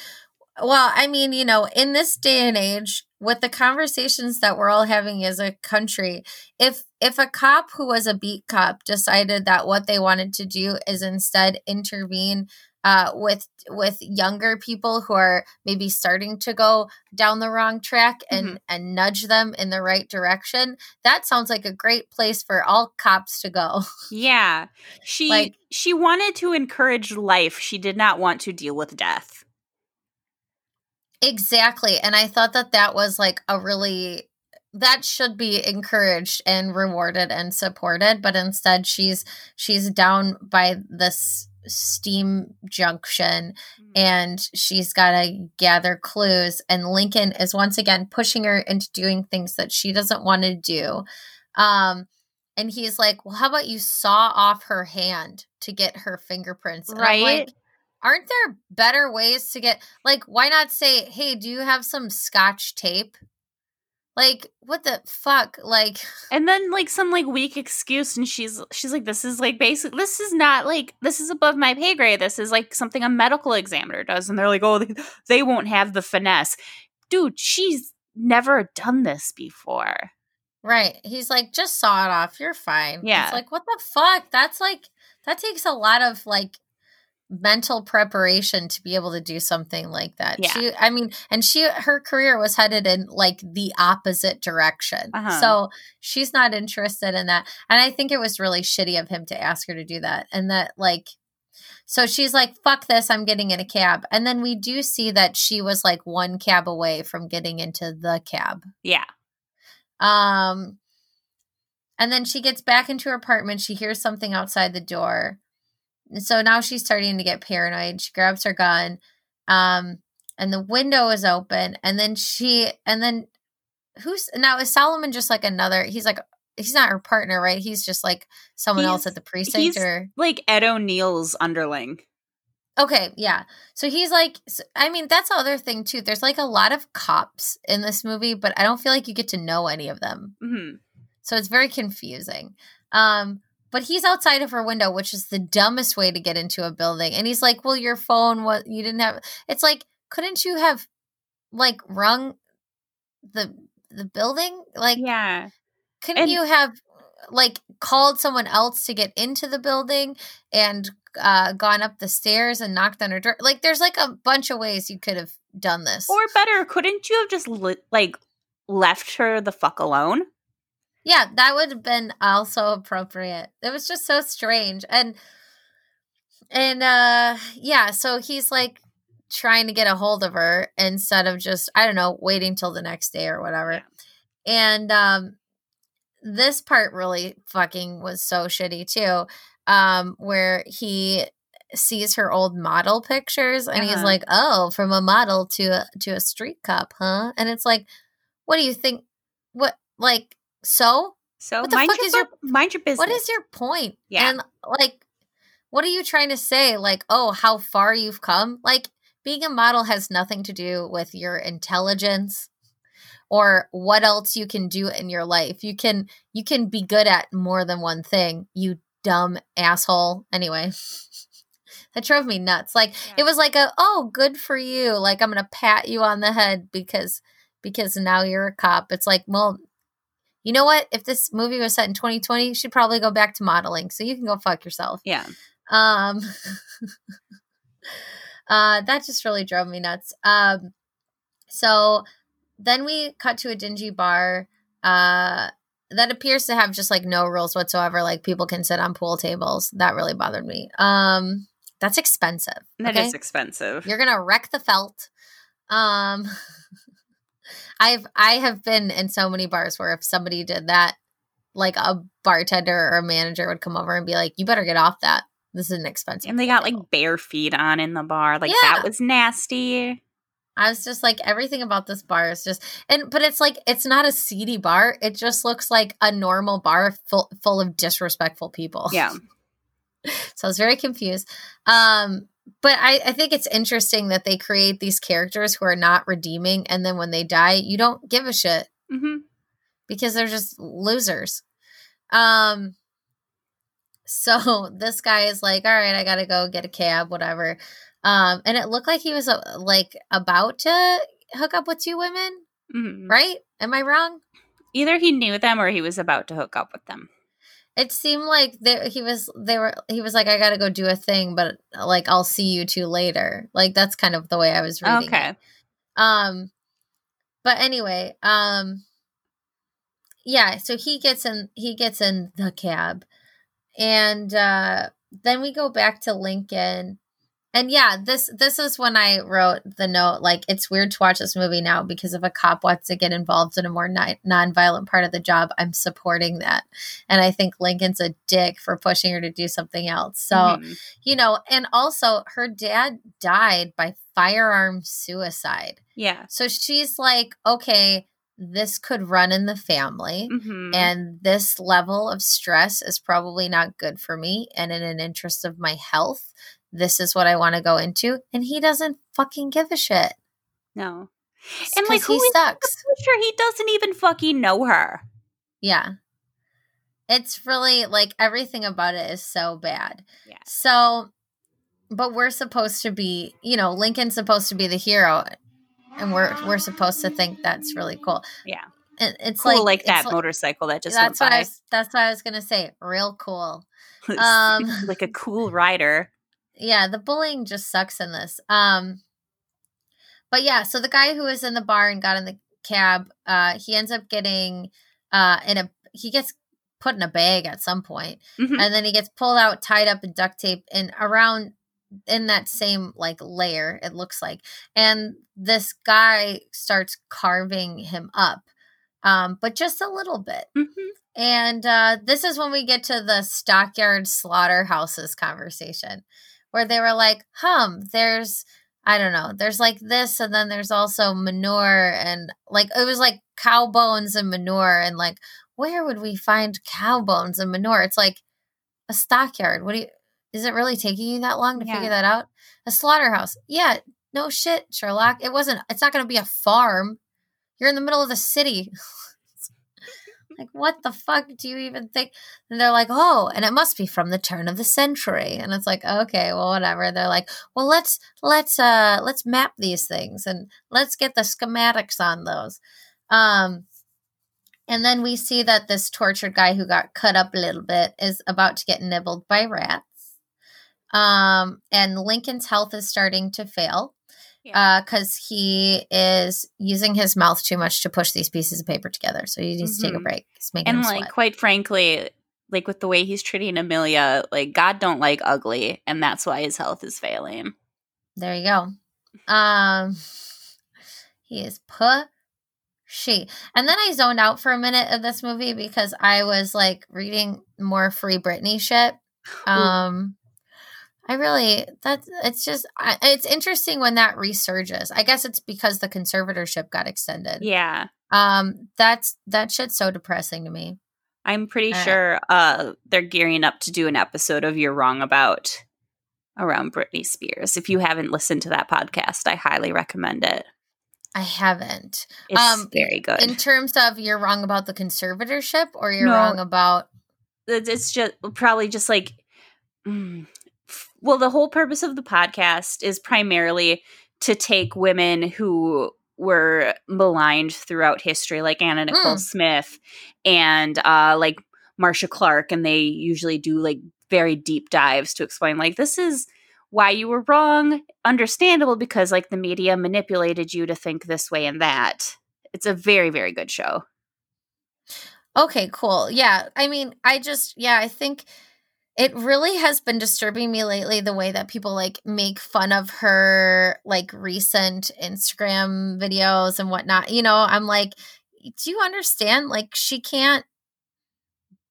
well, I mean, you know, in this day and age, with the conversations that we're all having as a country, if if a cop who was a beat cop decided that what they wanted to do is instead intervene uh, with with younger people who are maybe starting to go down the wrong track and mm-hmm. and nudge them in the right direction that sounds like a great place for all cops to go. Yeah. She like, she wanted to encourage life. She did not want to deal with death. Exactly and i thought that that was like a really that should be encouraged and rewarded and supported but instead she's she's down by this steam junction mm-hmm. and she's got to gather clues and lincoln is once again pushing her into doing things that she doesn't want to do. Um and he's like well how about you saw off her hand to get her fingerprints? And right? like, aren't there better ways to get like why not say hey do you have some scotch tape like what the fuck? Like And then like some like weak excuse and she's she's like this is like basic this is not like this is above my pay grade. This is like something a medical examiner does and they're like, "Oh, they, they won't have the finesse." Dude, she's never done this before. Right. He's like, just saw it off. You're fine. Yeah. It's like, what the fuck? That's like, that takes a lot of like mental preparation to be able to do something like that. Yeah. She I mean, and she her career was headed in like the opposite direction. Uh-huh. So she's not interested in that. And I think it was really shitty of him to ask her to do that. And that like so she's like, fuck this, I'm getting in a cab. And then we do see that she was like one cab away from getting into the cab. Yeah. Um and then she gets back into her apartment. She hears something outside the door so now she's starting to get paranoid. She grabs her gun, um, and the window is open. And then she, and then who's now is Solomon just like another? He's like he's not her partner, right? He's just like someone he's, else at the precinct, or like Ed O'Neill's underling. Okay, yeah. So he's like, I mean, that's the other thing too. There's like a lot of cops in this movie, but I don't feel like you get to know any of them. hmm So it's very confusing. Um, but he's outside of her window, which is the dumbest way to get into a building. And he's like, "Well, your phone was you didn't have." It's like, couldn't you have like rung the the building? Like, Yeah. couldn't And- you have like called someone else to get into the building and uh gone up the stairs and knocked on her door? Like, there's like a bunch of ways you could have done this. Or better, couldn't you have just li- like left her the fuck alone? Yeah, that would have been also appropriate. It was just so strange. And and uh yeah, so he's like trying to get a hold of her instead of just I don't know, waiting till the next day or whatever. Yeah. And um this part really fucking was so shitty too. Um where he sees her old model pictures and he's Uh-huh. like, "Oh, from a model to a, to a street cop, huh?" And it's like, "What do you think what like so So What the mind fuck your is your- fu- mind your business. what is your point? Yeah. And like, what are you trying to say? Like, oh, how far you've come? Like, being a model has nothing to do with your intelligence or what else you can do in your life. You can you can be good at more than one thing. You dumb asshole. Anyway. That drove me nuts. Like Yeah. it was like a oh, good for you. Like I'm gonna pat you on the head because because now you're a cop. It's like, well, you know what? If this movie was set in 2020, she'd probably go back to modeling. So you can go fuck yourself. Yeah. Um uh that just really drove me nuts. Um so then we cut to a dingy bar uh that appears to have just like no rules whatsoever like people can sit on pool tables. That really bothered me. Um that's expensive. That is okay? expensive. You're gonna wreck the felt. Um, I've I have been in so many bars where if somebody did that, like a bartender or a manager would come over and be like, "You better get off that. This is an expensive." and they got table." like bare feet on in the bar. Like Yeah. that was nasty. I was just like, everything about this bar is just, and but it's like it's not a seedy bar. It just looks like a normal bar full full of disrespectful people. Yeah. so I was very confused. Um, but I, I think it's interesting that they create these characters who are not redeeming, and then when they die, you don't give a shit hmm because they're just losers. Um, so this guy is like, all right, I gotta go get a cab, whatever. Um, and it looked like he was uh, like about to hook up with two women, hmm right? Am I wrong? Either he knew them or he was about to hook up with them. It seemed like they, he was they were he was like I got to go do a thing but like I'll see you two later. Like that's kind of the way I was reading Okay. it. Um but anyway, um yeah, so he gets in he gets in the cab. And uh then we go back to Lincoln. And yeah, this this is when I wrote the note like it's weird to watch this movie now because if a cop wants to get involved in a more ni- non-violent part of the job, I'm supporting that. And I think Lincoln's a dick for pushing her to do something else. So, Mhm. you know, and also her dad died by firearm suicide. yeah. So she's like, okay, this could run in the family. hmm And this level of stress is probably not good for me. And in an interest of my health, this is what I want to go into. And he doesn't fucking give a shit. no. And And, like, he sucks. I'm sure he doesn't even fucking know her. Yeah. It's really like everything about it is so bad. Yeah. So, but we're supposed to be, you know, Lincoln's supposed to be the hero, and we're we're supposed to think that's really cool. Yeah. And it's Cool, like, like, that like- motorcycle that just that's went what I by. was, that's what I was gonna say. Real cool. um, like a cool rider. Yeah, the bullying just sucks in this. Um, but yeah, so the guy who was in the bar and got in the cab, uh, he ends up getting uh in a he gets put in a bag at some point, Mhm. and then he gets pulled out, tied up in duct tape, and around in that same like layer it looks like and this guy starts carving him up um but just a little bit Mhm. and uh this is when we get to the stockyard slaughterhouses conversation where they were like hum there's i don't know there's like this and then there's also manure and like it was like cow bones and manure and like where would we find cow bones and manure it's like a stockyard what do you is it really taking you that long to Yeah. figure that out a slaughterhouse. Yeah, no shit, Sherlock. It wasn't. It's not going to be a farm. You're in the middle of the city. like, what the fuck do you even think? And they're like, oh, and it must be from the turn of the century. And it's like, okay, well, whatever. They're like, well, let's let's uh let's map these things and let's get the schematics on those. Um, and then we see that this tortured guy who got cut up a little bit is about to get nibbled by rats. Um, and Lincoln's health is starting to fail because yeah. uh, he is using his mouth too much to push these pieces of paper together. So he needs mm-hmm. to take a mm-hmm. break. and like, sweat. quite frankly, like with the way he's treating Amelia, like God don't like ugly, and that's why his health is failing. There you go. Um, he is pushy. And then I zoned out for a minute of this movie because I was like reading more Free Britney shit. Um, I really that's it's just it's interesting when that resurges. I guess it's because the conservatorship got extended. Yeah. Um that's that shit's so depressing to me. I'm pretty uh, sure uh they're gearing up to do an episode of You're Wrong About around Britney Spears. If you haven't listened to that podcast, I highly recommend it. I haven't. It's um, very good. In terms of you're wrong about the conservatorship or you're no, wrong about it's just probably just like mm, well, the whole purpose of the podcast is primarily to take women who were maligned throughout history, like Anna Nicole mm. Smith and uh, like Marcia Clark, and they usually do like very deep dives to explain like this is why you were wrong. Understandable because like the media manipulated you to think this way and that. It's a very very good show. Okay, cool. Yeah, I mean, I just yeah, I think it really has been disturbing me lately the way that people like make fun of her like recent Instagram videos and whatnot. You know, I'm like, do you understand? Like, she can't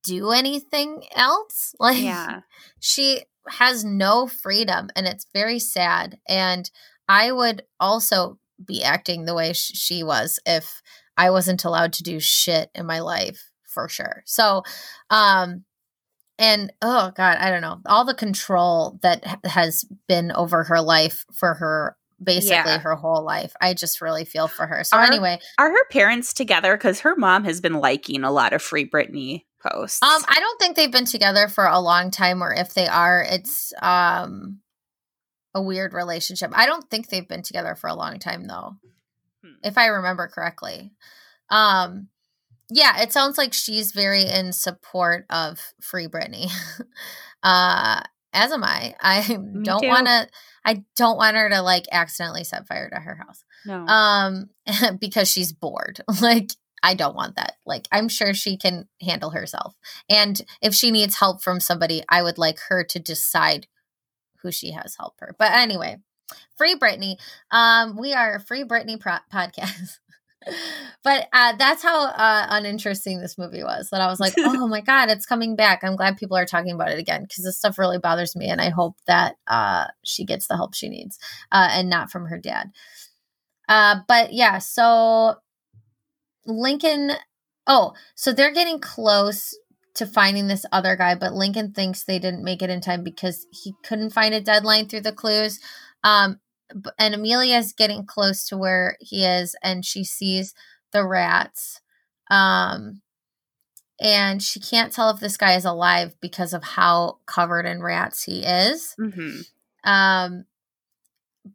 do anything else. Like, yeah. she has no freedom, and it's very sad. And I would also be acting the way sh- she was if I wasn't allowed to do shit in my life for sure. So, um, and oh god i don't know. All the control that has been over her life for her basically yeah. her whole life. I just really feel for her. So are, anyway are her parents together? Because her mom has been liking a lot of free britney posts. Um i don't think they've been together for a long time or if they are it's um a weird relationship. I don't think they've been together for a long time though hmm. if i remember correctly. Um yeah, it sounds like she's very in support of Free Britney. uh, as am I. I Me don't want to. I don't want her to like accidentally set fire to her house. No. Um, because she's bored. like I don't want that. Like I'm sure she can handle herself. And if she needs help from somebody, I would like her to decide who she has help her. But anyway, Free Britney. Um, we are a Free Britney pro- podcast but uh, that's how uh, uninteresting this movie was. That I was like, oh my god, it's coming back. I'm glad people are talking about it again because this stuff really bothers me, and I hope that uh, she gets the help she needs uh, and not from her dad. Uh, but yeah, so Lincoln. Oh, so they're getting close to finding this other guy, but Lincoln thinks they didn't make it in time because he couldn't find a deadline through the clues. Um, and Amelia's getting close to where he is and she sees the rats. Um and she can't tell if this guy is alive because of how covered in rats he is. Mm-hmm. Um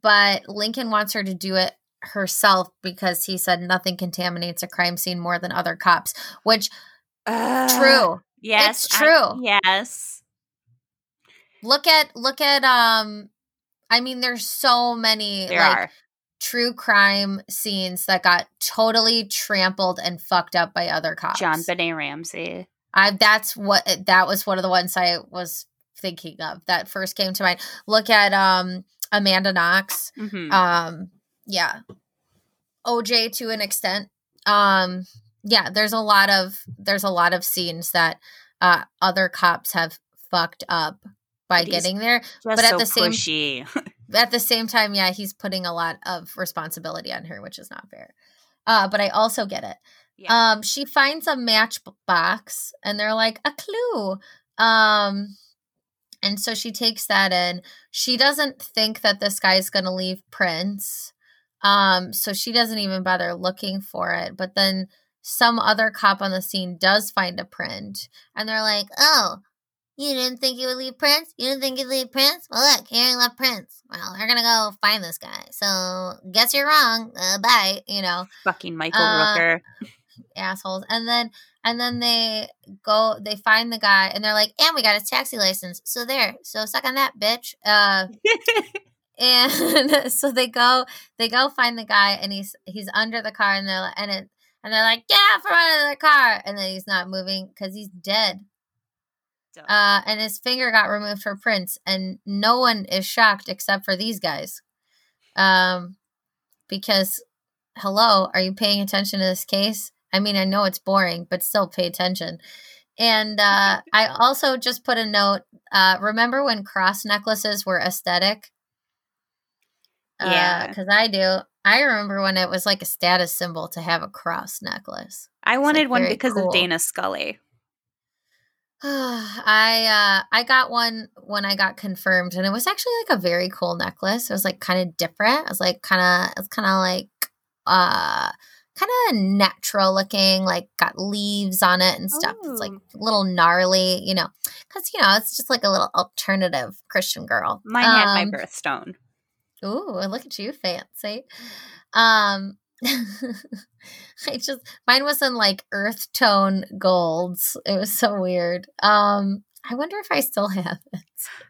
but Lincoln wants her to do it herself because he said nothing contaminates a crime scene more than other cops, which uh, true. Yes. It's true. I, yes. Look at look at um I mean, there's so many there like are. true crime scenes that got totally trampled and fucked up by other cops. JonBenét Ramsey. I that's what that was one of the ones I was thinking of that first came to mind. Look at um Amanda Knox. Mm-hmm. Um yeah. OJ to an extent. Um yeah, there's a lot of there's a lot of scenes that uh other cops have fucked up by getting there. But at so the same pushy. at the same time, yeah, he's putting a lot of responsibility on her, which is not fair. Uh, but I also get it. Yeah. Um, she finds a matchbox and they're like, a clue. Um, And so she takes that in. She doesn't think that this guy's going to leave prints. Um, so she doesn't even bother looking for it. But then some other cop on the scene does find a print. And they're like, oh, you didn't think you would leave prints? You didn't think you'd leave prints? Well, look, here you left prints. Well, they're gonna go find this guy. So, guess you're wrong. Uh, bye. You know, fucking Michael uh, Rooker, assholes. And then, and then they go, they find the guy, and they're like, "And we got his taxi license." So there. So suck on that, bitch. Uh, and so they go, they go find the guy, and he's he's under the car, and they're and it, and they're like, "Get out from under the car!" And then he's not moving because he's dead. Uh, and his finger got removed for prints, and no one is shocked except for these guys. Um, because, hello, are you paying attention to this case? I mean, I know it's boring, but still pay attention. And uh, I also just put a note. Uh, remember when cross necklaces were aesthetic? Uh, yeah, because I do. I remember when it was like a status symbol to have a cross necklace. I wanted like one because cool. of Dana Scully. I uh I got one when I got confirmed and it was actually like a very cool necklace. It was like kind of different. It was like kind of it's kind of like uh kind of natural looking, like got leaves on it and stuff. It's like a little gnarly, you know, because you know it's just like a little alternative Christian girl. Mine um, had my um, birthstone. Ooh, look at you, fancy. Um, I just mine was in like earth tone golds. It was so weird. Um, I wonder if I still have it.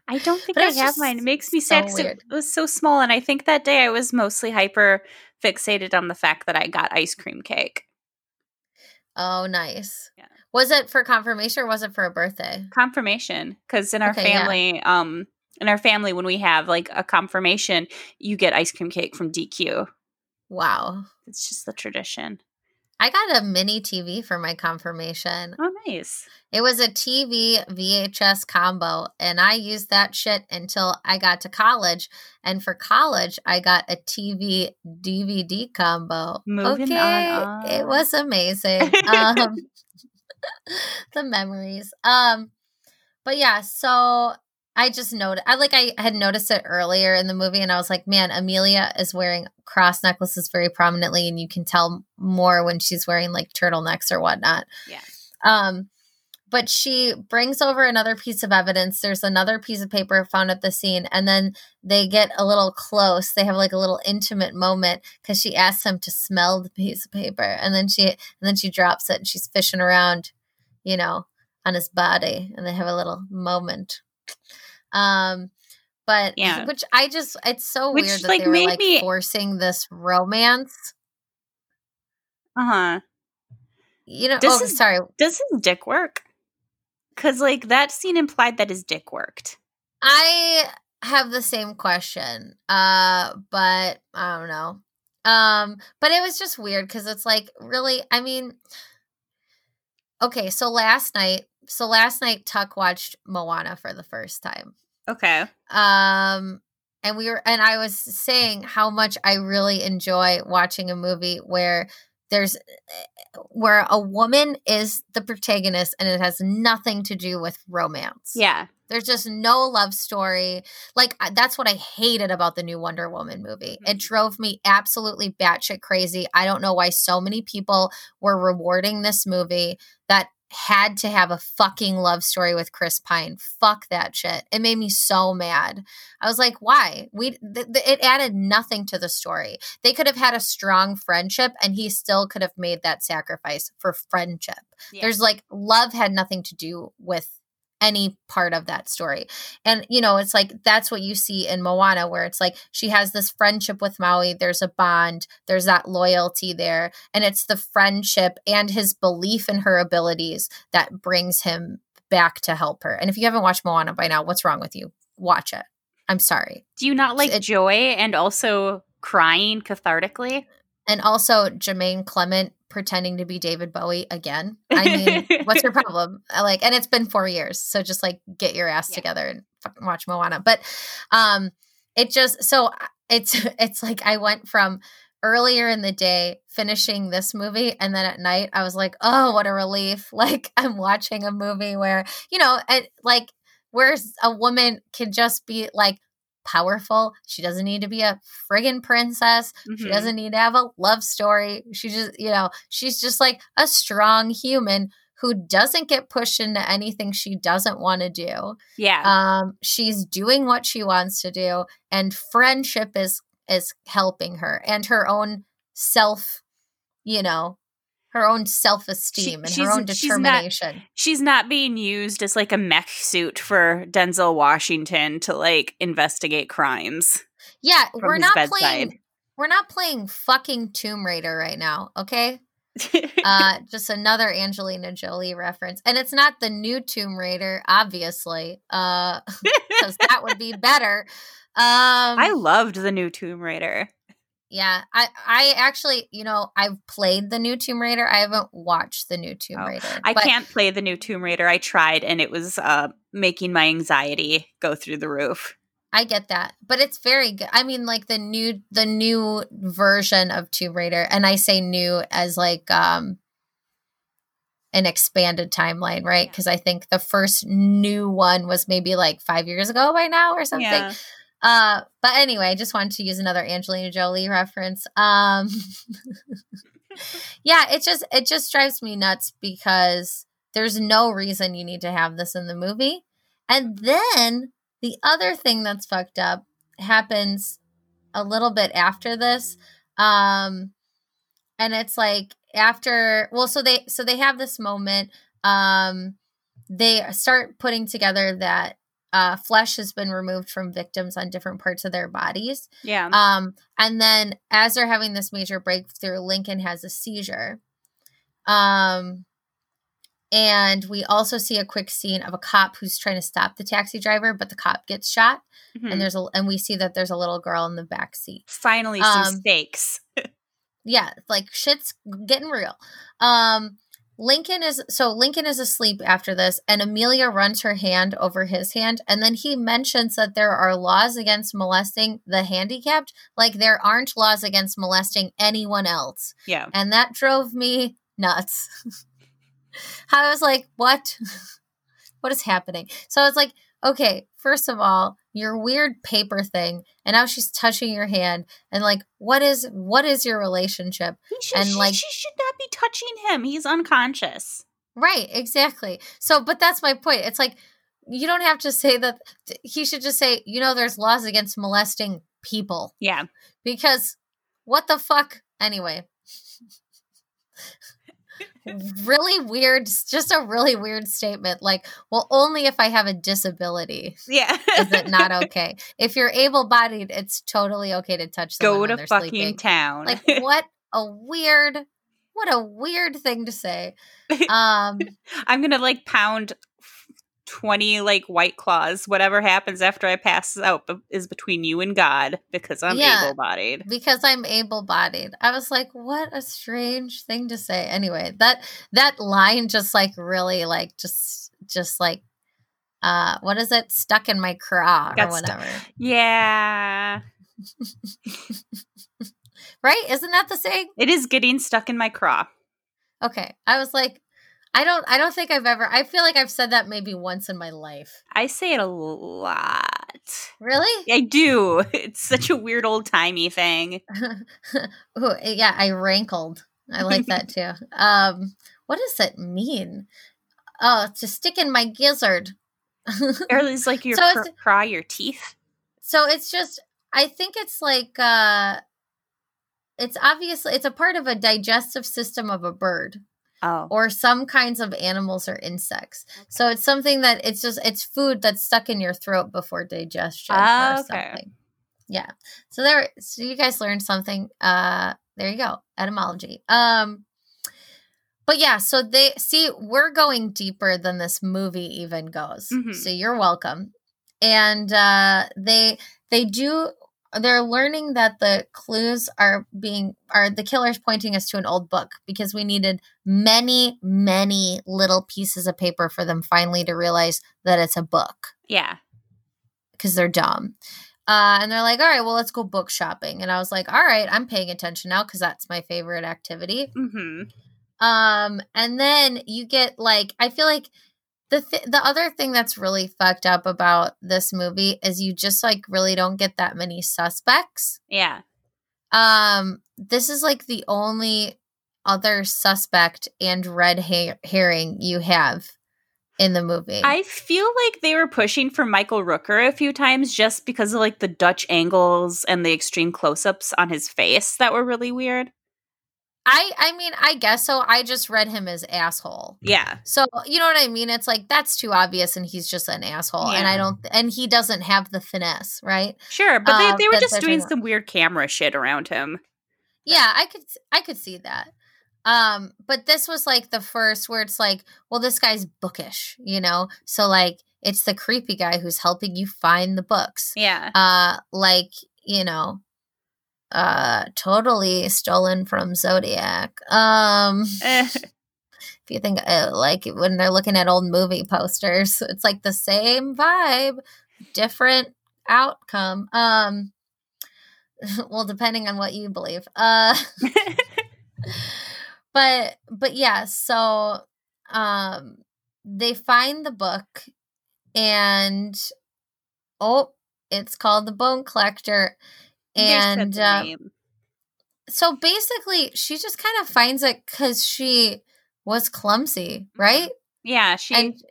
I don't think but I have mine. It makes me so sad it was so small, and I think that day I was mostly hyper fixated on the fact that I got ice cream cake. Oh, nice. Yeah. Was it for confirmation or was it for a birthday? Confirmation, because in our okay, family, yeah. um, in our family, when we have like a confirmation, you get ice cream cake from DQ. Wow. It's just the tradition. I got a mini TV for my confirmation. Oh, nice. It was a TV VHS combo, and I used that shit until I got to college. And for college, I got a TV DVD combo. Moving okay, on, it was amazing. um, the memories. Um, but yeah, so I just noted I like I had noticed it earlier in the movie and I was like, man, Amelia is wearing cross necklaces very prominently and you can tell more when she's wearing like turtlenecks or whatnot. Yeah. Um but she brings over another piece of evidence. There's another piece of paper found at the scene, and then they get a little close. They have like a little intimate moment because she asks him to smell the piece of paper, and then she and then she drops it and she's fishing around, you know, on his body, and they have a little moment. Um, but yeah, which I just it's so which, weird that like, they were like me... forcing this romance. Uh huh. You know, does oh, his, sorry. Does his dick work? Because like that scene implied that his dick worked. I have the same question, uh, but I don't know. Um, but it was just weird because it's like really. I mean, okay, so last night, so last night Tuck watched Moana for the first time. Okay. Um and we were and I was saying how much I really enjoy watching a movie where there's eh, where a woman is the protagonist and it has nothing to do with romance. Yeah. There's just no love story. Like that's what I hated about the new Wonder Woman movie. Mm-hmm. It drove me absolutely batshit crazy. I don't know why so many people were rewarding this movie that had to have a fucking love story with Chris Pine. Fuck that shit. It made me so mad. I was like, why? We th- th- it added nothing to the story. They could have had a strong friendship and he still could have made that sacrifice for friendship. Yeah. There's like love had nothing to do with any part of that story. And, you know, it's like that's what you see in Moana, where it's like she has this friendship with Maui. There's a bond, there's that loyalty there. And it's the friendship and his belief in her abilities that brings him back to help her. And if you haven't watched Moana by now, what's wrong with you? Watch it. I'm sorry. Do you not like it, joy and also crying cathartically? And also Jermaine Clement pretending to be David Bowie again. I mean, what's your problem? Like, and it's been four years, so just like get your ass yeah. together and fucking watch Moana. But um, it just so it's it's like I went from earlier in the day finishing this movie and then at night I was like, oh, what a relief! Like I'm watching a movie where you know, it, like where a woman can just be like powerful. She doesn't need to be a friggin' princess. She Mhm. doesn't need to have a love story. She just, you know, she's just like a strong human who doesn't get pushed into anything she doesn't want to do. Yeah. Um, she's doing what she wants to do, and friendship is is helping her and her own self, you know, her own self esteem and her own she's not- determination. She's not being used as like a mech suit for Denzel Washington to like investigate crimes. yeah, we're not bedside. playing. We're not playing fucking Tomb Raider right now, okay? uh just another angelina jolie reference and it's not the new tomb raider obviously uh because that would be better um I loved the new Tomb Raider. Yeah i i actually you know i've played the new tomb raider i haven't watched the new tomb Oh, raider I can't play the new Tomb Raider. I tried and it was uh making my anxiety go through the roof. i get that but it's very good i mean like the new the new version of tomb raider and i say new as like um an expanded timeline right Yeah. because i think the first new one was maybe like five years ago by now or something Yeah. Uh, but anyway, I just wanted to use another Angelina Jolie reference. Um, yeah, it just it just drives me nuts because there's no reason you need to have this in the movie. And then the other thing that's fucked up happens a little bit after this. Um, and it's like after well, so they so they have this moment. Um, they start putting together that uh, flesh has been removed from victims on different parts of their bodies. Yeah. Um, and then as they're having this major breakthrough, Lincoln has a seizure. Um, and we also see a quick scene of a cop who's trying to stop the taxi driver, but the cop gets shot. Mhm. And there's a and we see that there's a little girl in the back seat. finally some um, stakes. Yeah, like shit's getting real. Um, Lincoln is so Lincoln is asleep after this, and Amelia runs her hand over his hand, and then he mentions that there are laws against molesting the handicapped, like there aren't laws against molesting anyone else, Yeah. and that drove me nuts. I was like, "What? what is happening?" So I was like, okay, first of all, your weird paper thing, and now she's touching your hand, and like, what is what is your relationship? Should, And, she, like- she should not be touching him. He's unconscious. Right, exactly. So, but that's my point. It's like you don't have to say that he should just say, you know, there's laws against molesting people Yeah. because what the fuck? Anyway, really weird, just a really weird statement. Like, well, only if I have a disability Yeah. is it not okay. if you're able bodied, it's totally okay to touch Go to fucking sleeping. town. Like, what a weird, what a weird thing to say. Um, I'm gonna like pound twenty like white claws. Whatever happens after I pass out is between you and God because I'm Yeah. able bodied. because I'm able-bodied. I was like, what a strange thing to say. Anyway, that that line just like really like just just like uh what is it? Stuck in my craw or stu- whatever. Yeah. right? Isn't that the saying? It is getting stuck in my craw. Okay. I was like I don't I don't think I've ever I feel like I've said that maybe once in my life. I say it a lot. Really? I do. It's such a weird old timey thing. Ooh, yeah, I rankled. I like that too. Um what does that mean? Oh, to stick in my gizzard. Or is like your So cr- it's- craw, your teeth. So it's just I think it's like uh it's obviously it's a part of a digestive system of a bird Oh. or some kinds of animals or insects. So it's something that it's just it's food that's stuck in your throat before digestion Ah, or okay. something. Yeah. So there so you guys learned something. Uh there you go. Etymology. Um but yeah, so they see we're going deeper than this movie even goes. Mhm. So you're welcome. And uh they they do they're learning that the clues are being are the killers pointing us to an old book because we needed many many little pieces of paper for them finally to realize that it's a book yeah. because they're dumb. Uh, and they're like, all right, well, let's go book shopping. And I was like, all right, I'm paying attention now because that's my favorite activity. Mm-hmm. Um, and then you get like, I feel like the th- the other thing that's really fucked up about this movie is you just like really don't get that many suspects. Yeah. Um, this is like the only other suspect and red ha- herring you have in the movie. I feel like they were pushing for Michael Rooker a few times just because of like the Dutch angles and the extreme close-ups on his face that were really weird. I I mean, I guess so. I just read him as asshole. Yeah. So, you know what I mean? It's like that's too obvious and he's just an asshole and I don't and he doesn't have the finesse, right? Sure, but Um, they, they were just doing some weird camera shit around him. Yeah, I could I could see that. Um, but this was like the first where it's like, well, this guy's bookish, you know? So like it's the creepy guy who's helping you find the books. Yeah. Uh like, you know, uh totally stolen from Zodiac. Um Eh, if you think uh, like when they're looking at old movie posters, it's like the same vibe, different outcome. Um well, depending on what you believe. Uh but but yeah so um they find the book and oh it's called the bone collector and uh, so basically she just kind of finds it because she was clumsy right yeah, she and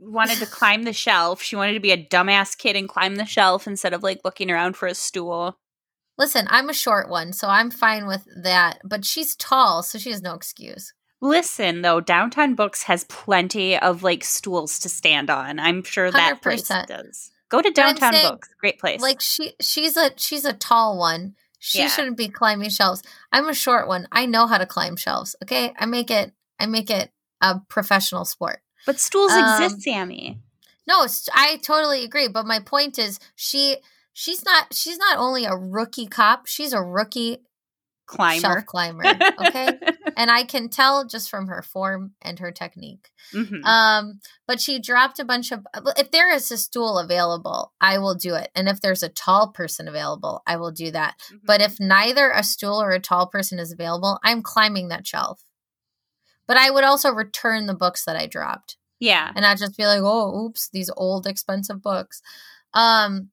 wanted to climb the shelf. She wanted to be a dumbass kid and climb the shelf instead of like looking around for a stool. listen i'm a short one so i'm fine with that but she's tall so she has no excuse Listen, though, Downtown Books has plenty of like stools to stand on. I'm sure that 100%. does. Go to Downtown saying, Books. Great place. like she she's a she's a tall one she Yeah. shouldn't be climbing shelves i'm a short one i know how to climb shelves okay i make it i make it a professional sport but stools um, exist, Sammy. no i totally agree but my point is she she's not she's not only a rookie cop she's a rookie Climber. shelf climber okay and i can tell just from her form and her technique Mhm. um, but she dropped a bunch of. If there is a stool available, I will do it. And if there's a tall person available, I will do that. Mhm. But if neither a stool or a tall person is available, I'm climbing that shelf. But I would also return the books that I dropped yeah. and not just be like, oh, oops, these old expensive books. Um,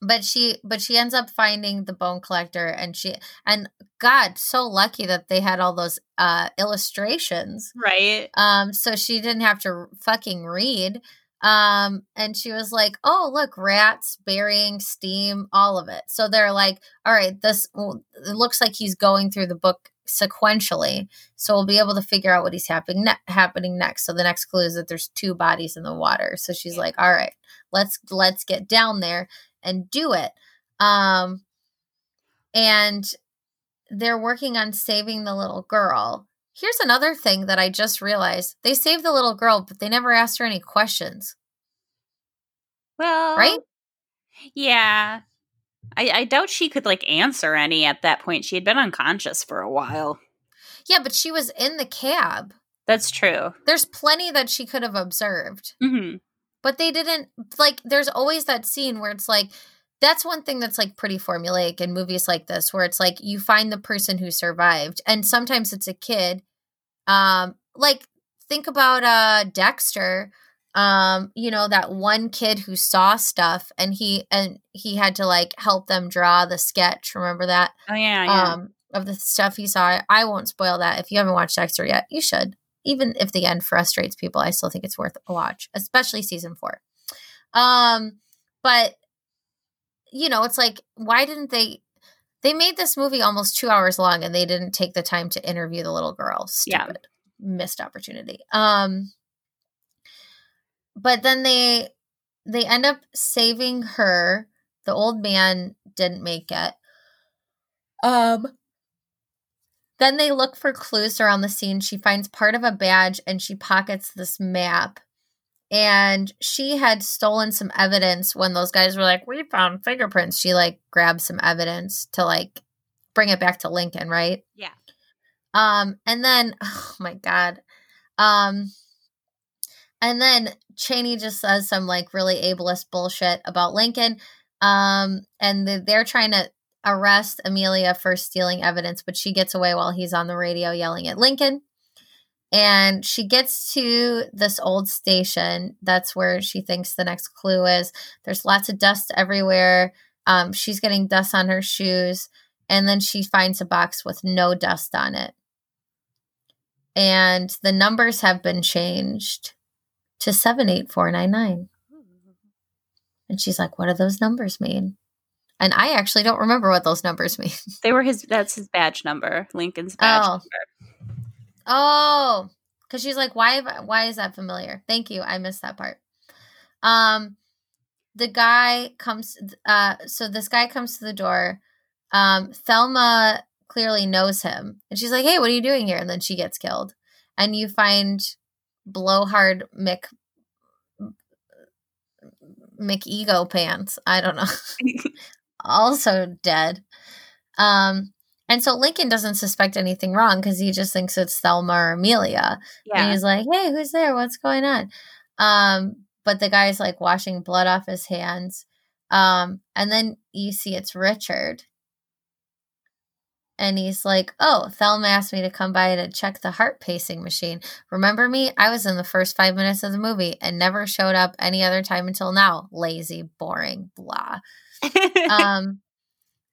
but she, but she ends up finding the bone collector, and she, and God, so lucky that they had all those uh illustrations. Right. um so she didn't have to fucking read. Um and she was like oh look rats burying steam all of it. So they're like all right this well, it looks like he's going through the book sequentially so we'll be able to figure out what he's happening ne- happening next. So the next clue is that there's two bodies in the water. So she's like all right let's let's get down there and do it um and they're working on saving the little girl. Here's another thing that I just realized. They saved the little girl, but they never asked her any questions, Well, right? Yeah. I, I doubt she could like answer any at that point. She had been unconscious for a while. Yeah, but she was in the cab. That's true. There's plenty that she could have observed, hmm but they didn't. Like, there's always that scene where it's like, that's one thing that's like pretty formulaic in movies like this, where it's like you find the person who survived, and sometimes it's a kid. Um, like think about uh Dexter. Um, you know that one kid who saw stuff, and he and he had to like help them draw the sketch. Remember that? Oh yeah, yeah. um of the stuff he saw. I won't spoil that. If you haven't watched Dexter yet, you should. Even if the end frustrates people, I still think it's worth a watch, especially season four. Um, but you know, it's like, why didn't they? They made this movie almost two hours long, and they didn't take the time to interview the little girl. Yeah. Stupid, missed opportunity. Um, but then they they end up saving her. The old man didn't make it. Um, then they look for clues around the scene. She finds part of a badge and she pockets this map. And she had stolen some evidence when those guys were like, We found fingerprints. She like grabbed some evidence to like bring it back to Lincoln, right? Yeah. Um, and then oh my god. Um and then Cheney just says some like really ableist bullshit about Lincoln. Um, and the, they're trying to arrest Amelia for stealing evidence, but she gets away while he's on the radio yelling at Lincoln. and she gets to this old station. That's where she thinks the next clue is. There's lots of dust everywhere. Um, she's getting dust on her shoes, and then she finds a box with no dust on it. And the numbers have been changed to 78499. And she's like, What do those numbers mean? And I actually don't remember what those numbers mean. They were his that's his badge number, Lincoln's badge Oh. number. Oh, because she's like, why? Why is that familiar? Thank you. I missed that part. Um, the guy comes. Uh, so this guy comes to the door. Um, Thelma clearly knows him, and she's like, "Hey, what are you doing here?" And then she gets killed, and you find blowhard Mick McEgo pants. I don't know. also dead. Um, and so Lincoln doesn't suspect anything wrong because he just thinks it's Thelma or Amelia. And Yeah. he's like, hey, who's there? What's going on? Um, but the guy's like washing blood off his hands. Um, and then you see it's Richard. And he's like, oh, Thelma asked me to come by to check the heart pacing machine. Remember me? I was in the first five minutes of the movie and never showed up any other time until now. Lazy, boring, blah um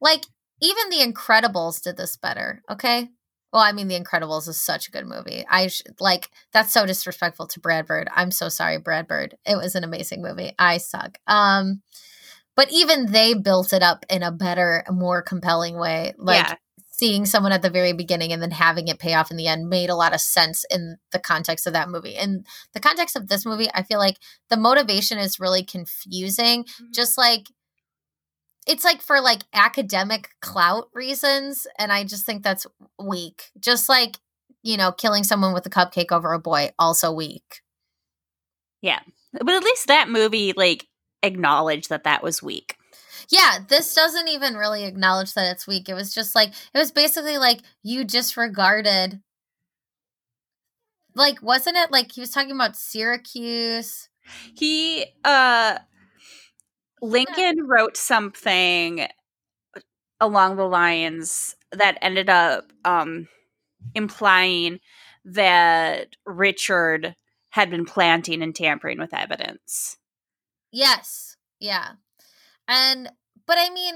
like even the incredibles did this better okay well i mean the incredibles is such a good movie i sh- like that's so disrespectful to brad bird i'm so sorry brad bird it was an amazing movie i suck um but even they built it up in a better more compelling way like yeah. seeing someone at the very beginning and then having it pay off in the end made a lot of sense in the context of that movie. In the context of this movie, I feel like the motivation is really confusing. Mm-hmm. Just like it's like for like academic clout reasons, and I just think that's weak. Just like you know, killing someone with a cupcake over a boy, also weak. Yeah. But at least that movie like acknowledged that that was weak. Yeah, this doesn't even really acknowledge that it's weak. It was just like it was basically like you disregarded like wasn't it like he was talking about Syracuse? He uh Lincoln wrote something along the lines that ended up um implying that Richard had been planting and tampering with evidence. Yes. Yeah. And but I mean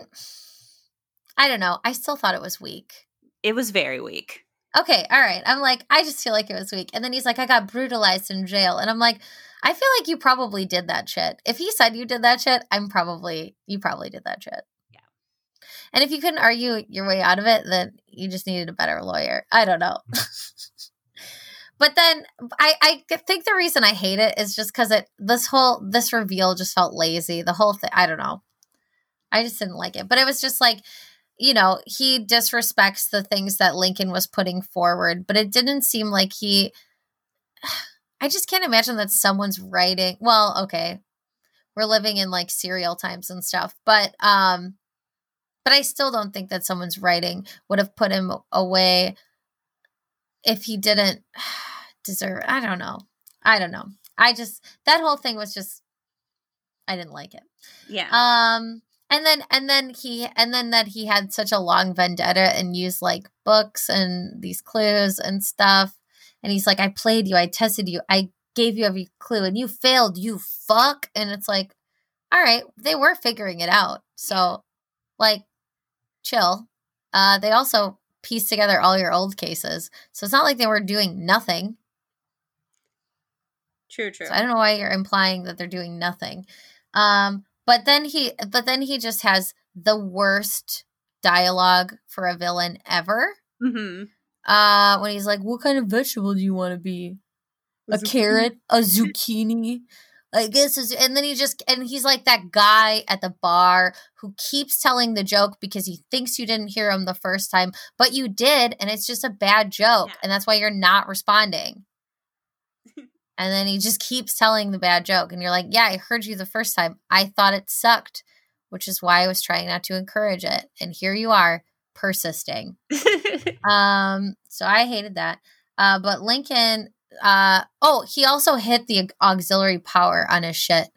I don't know. I still thought it was weak. It was very weak. Okay, all right. I'm like, I just feel like it was weak. And then he's like, I got brutalized in jail. And I'm like, I feel like you probably did that shit. If he said you did that shit, I'm probably, you probably did that shit. Yeah. And if you couldn't argue your way out of it, then you just needed a better lawyer. I don't know. Mm-hmm. but then I, I think the reason I hate it is just because it, this whole, this reveal just felt lazy. The whole thing, I don't know. I just didn't like it. But it was just like, you know, he disrespects the things that Lincoln was putting forward, but it didn't seem like he. I just can't imagine that someone's writing. Well, okay, we're living in like serial times and stuff, but um, but I still don't think that someone's writing would have put him away if he didn't deserve. I don't know. I don't know. I just that whole thing was just. I didn't like it. Yeah. Um and then and then he and then that he had such a long vendetta and used like books and these clues and stuff. And he's like, I played you, I tested you, I gave you every clue, and you failed, you fuck. And it's like, all right, they were figuring it out. So like chill. Uh they also pieced together all your old cases. So it's not like they were doing nothing. true, true. So I don't know why you're implying that they're doing nothing. Um, but then he, but then he just has the worst dialogue for a villain ever. hmm Uh, when he's like, "What kind of vegetable do you want to be? A carrot? A zucchini?" I guess, is, and then he just, and he's like that guy at the bar who keeps telling the joke because he thinks you didn't hear him the first time, but you did, and it's just a bad joke, Yeah. and that's why you're not responding. and then he just keeps telling the bad joke, and you're like, "Yeah, I heard you the first time. I thought it sucked, which is why I was trying not to encourage it, and here you are persisting." Um, so I hated that. Uh, but Lincoln, uh, oh, he also hit the auxiliary power on his shit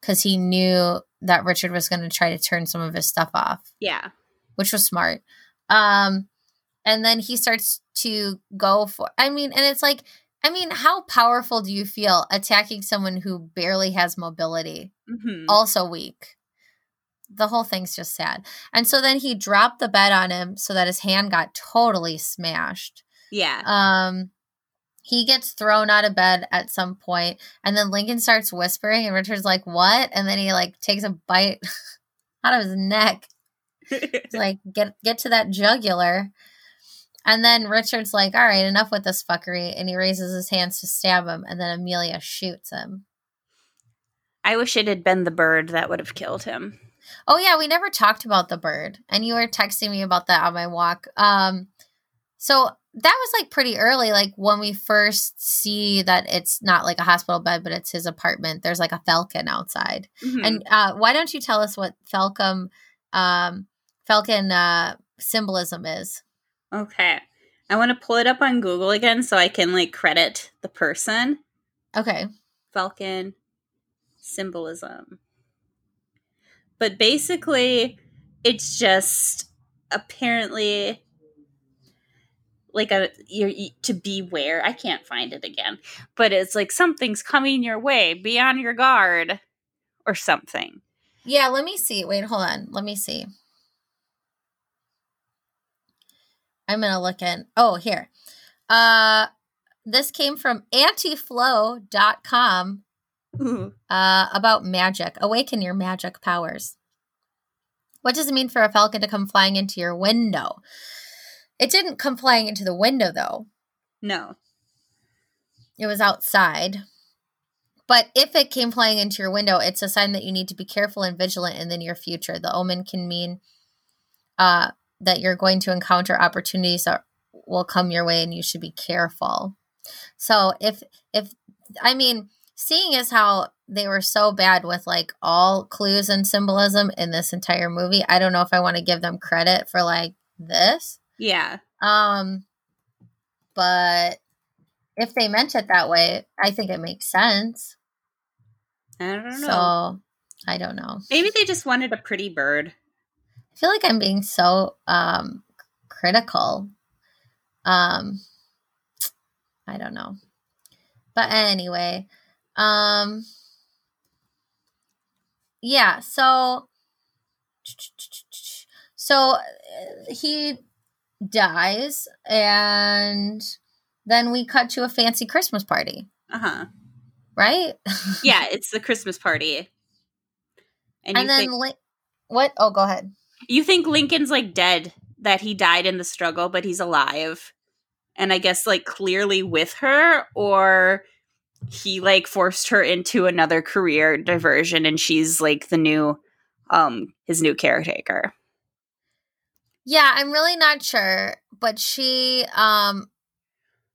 because he knew that Richard was going to try to turn some of his stuff off, yeah. which was smart. Um, and then he starts to go for, I mean, and it's like, I mean, how powerful do you feel attacking someone who barely has mobility? Mhm. Also weak. The whole thing's just sad. And so then he dropped the bed on him so that his hand got totally smashed. Yeah. Um he gets thrown out of bed at some point and then Lincoln starts whispering and Richard's like, "What?" And then he like takes a bite out of his neck. Like, "Get get to that jugular." And then Richard's like, "All right, enough with this fuckery." And he raises his hands to stab him and then Amelia shoots him. I wish it had been the bird that would have killed him. Oh yeah, we never talked about the bird. And you were texting me about that on my walk. Um so that was like pretty early like when we first see that it's not like a hospital bed but it's his apartment. There's like a falcon outside. Mhm. And uh why don't you tell us what falcon um falcon uh symbolism is? okay. I want to pull it up on Google again so I can like credit the person. Okay. Falcon symbolism. But basically, it's just apparently like a you're you, to beware. I can't find it again, but it's like something's coming your way. Be on your guard, or something. Yeah, let me see. Wait, hold on. Let me see. I'm gonna look in. Oh, here. Uh this came from antiflow.com Ooh. uh about magic. Awaken your magic powers. What does it mean for a falcon to come flying into your window? It didn't come flying into the window though. No. It was outside. But if it came flying into your window, it's a sign that you need to be careful and vigilant in the near future. The omen can mean uh, that you're going to encounter opportunities that will come your way and you should be careful. So if if I mean, seeing as how they were so bad with like all clues and symbolism in this entire movie, I don't know if I want to give them credit for like this. Yeah. Um, but if they meant it that way, I think it makes sense. I don't know. So I don't know. Maybe they just wanted a pretty bird. I feel like I'm being so um critical. Um I don't know. But anyway, um yeah, so so uh, he dies and then we cut to a fancy Christmas party, Uh huh. right? Yeah, it's the Christmas party. And, and then think what? Oh, go ahead. you think Lincoln's like dead, that he died in the struggle, but he's alive. And I guess like clearly with her, or he like forced her into another career diversion and she's like the new um his new caretaker. Yeah, I'm really not sure, but she um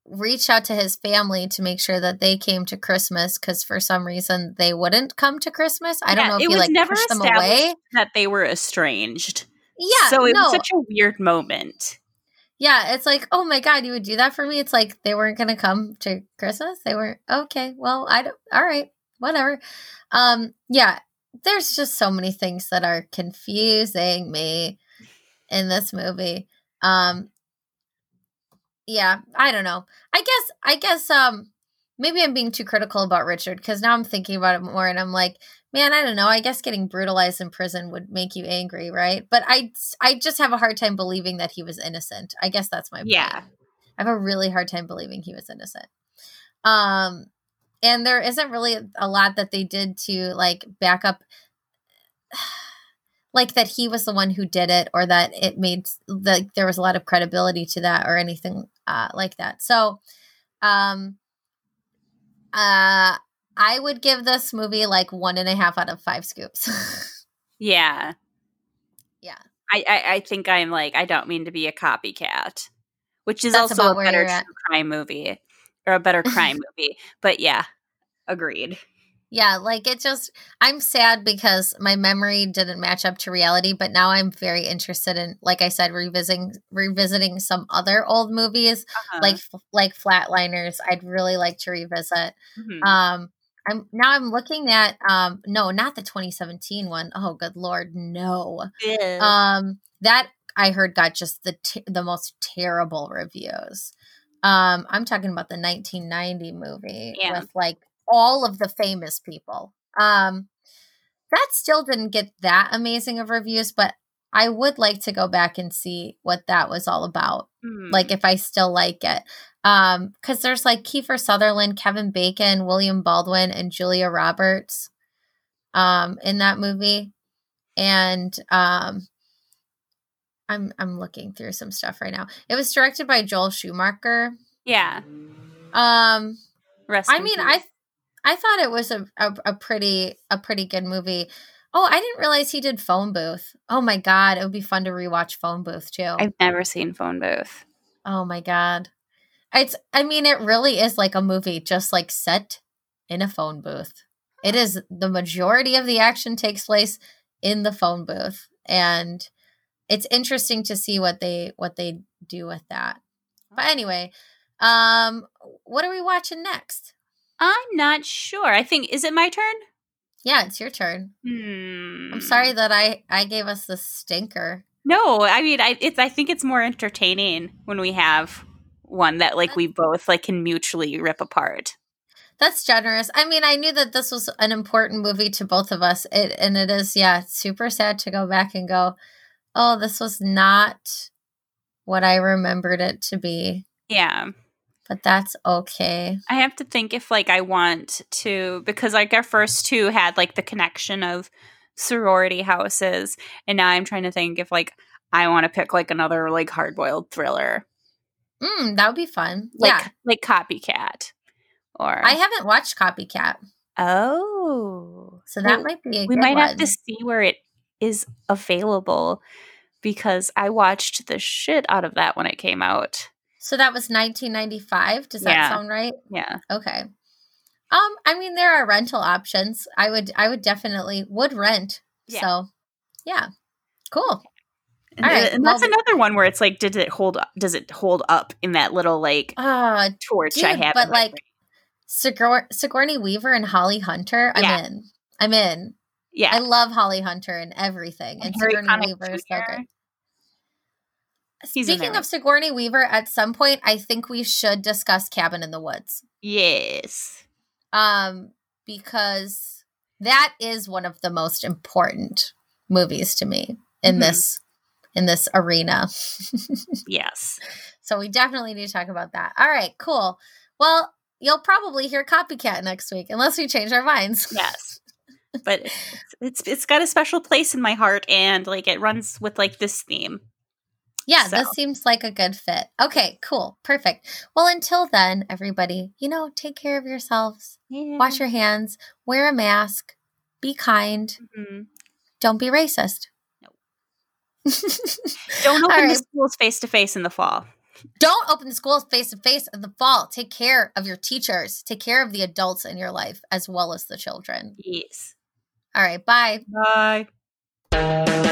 reached out to his family to make sure that they came to Christmas because for some reason they wouldn't come to Christmas. I don't know if it he was like never pushed them away. that they were estranged. Yeah, so it no, was such a weird moment. Yeah, it's like, oh my god, you would do that for me. It's like they weren't gonna come to Christmas. They weren't okay. Well, I don't. All right, whatever. Um, yeah, there's just so many things that are confusing me in this movie. Um, yeah, I don't know. I guess, I guess, um, maybe I'm being too critical about Richard because now I'm thinking about it more, and I'm like, man, I don't know. I guess getting brutalized in prison would make you angry, right? But I, I just have a hard time believing that he was innocent. I guess that's my point. Yeah. I have a really hard time believing he was innocent. Um, and there isn't really a lot that they did to like back up, like that he was the one who did it, or that it made like there was a lot of credibility to that, or anything uh, like that. So, um, uh, I would give this movie like one and a half out of five scoops. Yeah. Yeah. I, I, I think I'm like, I don't mean to be a copycat, which is That's also a better true crime movie or a better crime movie. But yeah, agreed. Yeah, like it just I'm sad because my memory didn't match up to reality, but now I'm very interested in like I said revisiting revisiting some other old movies Uh-huh. like like Flatliners. I'd really like to revisit. Mhm. Um I'm now I'm looking at um no, not the 2017 one. Oh good lord, no. Um that I heard got just the t- the most terrible reviews. Um, I'm talking about the 1990 movie Yeah. with like all of the famous people. Um, that still didn't get that amazing of reviews, but I would like to go back and see what that was all about. Hmm. Like if I still like it. Um, because there's like Kiefer Sutherland, Kevin Bacon, William Baldwin, and Julia Roberts um in that movie. And um I'm I'm looking through some stuff right now. It was directed by Joel Schumacher. yeah. Um Rest I mean, peace. I I thought it was a, a a pretty a pretty good movie. Oh, I didn't realize he did Phone Booth. Oh my god, it would be fun to rewatch Phone Booth too. I've never seen Phone Booth. oh my god, it's. I mean, it really is like a movie, just like set in a phone booth. It is the majority of the action takes place in the phone booth, and it's interesting to see what they what they do with that. But anyway, um, what are we watching next? I'm not sure. I think is it my turn? Yeah, it's your turn. Hmm. I'm sorry that I I gave us the stinker. No, I mean, I it's I think it's more entertaining when we have one that like we both like can mutually rip apart. That's generous. I mean, I knew that this was an important movie to both of us. It and it is, yeah, super sad to go back and go, oh, this was not what I remembered it to be. Yeah. But that's okay. I have to think if like I want to because like our first two had like the connection of sorority houses and now I'm trying to think if like I want to pick like another like hard-boiled thriller. Mm, that would be fun. Like yeah. like Copycat or I haven't watched Copycat, Oh. so that Well, might be a we might have to see where it is available because I watched the shit out of that when it came out. So that was 1995. Does that Yeah. sound right? Yeah. Okay. Um, I mean, there are rental options. I would, I would definitely would rent. Yeah. So, yeah, cool. And, All right, and that's well- another one where it's like, did it hold up? Does it hold up in that little like Uh, torch I have? but, like. Sigour- Sigourney Weaver and Holly Hunter. I'm Yeah. in. I'm in. yeah, I love Holly Hunter and everything. And Harry Sigourney Weaver is so good. He's in Speaking of Sigourney Weaver, at some point, I think we should discuss Cabin in the Woods. yes, Um, because that is one of the most important movies to me in Mhm. this in this arena. yes, so we definitely need to talk about that. All right, cool. Well, you'll probably hear Copycat next week unless we change our minds. yes. But it's, it's it's got a special place in my heart, and like it runs with like this theme. Yeah, So. this seems like a good fit. Okay, cool. Perfect. Well, until then, everybody, you know, take care of yourselves. Yeah. Wash your hands, wear a mask, be kind, Mhm. don't be racist. No. Don't open the schools face to face in the fall. Don't open the schools face to face in the fall. Take care of your teachers. Take care of the adults in your life as well as the children. Yes. All right, bye. Bye.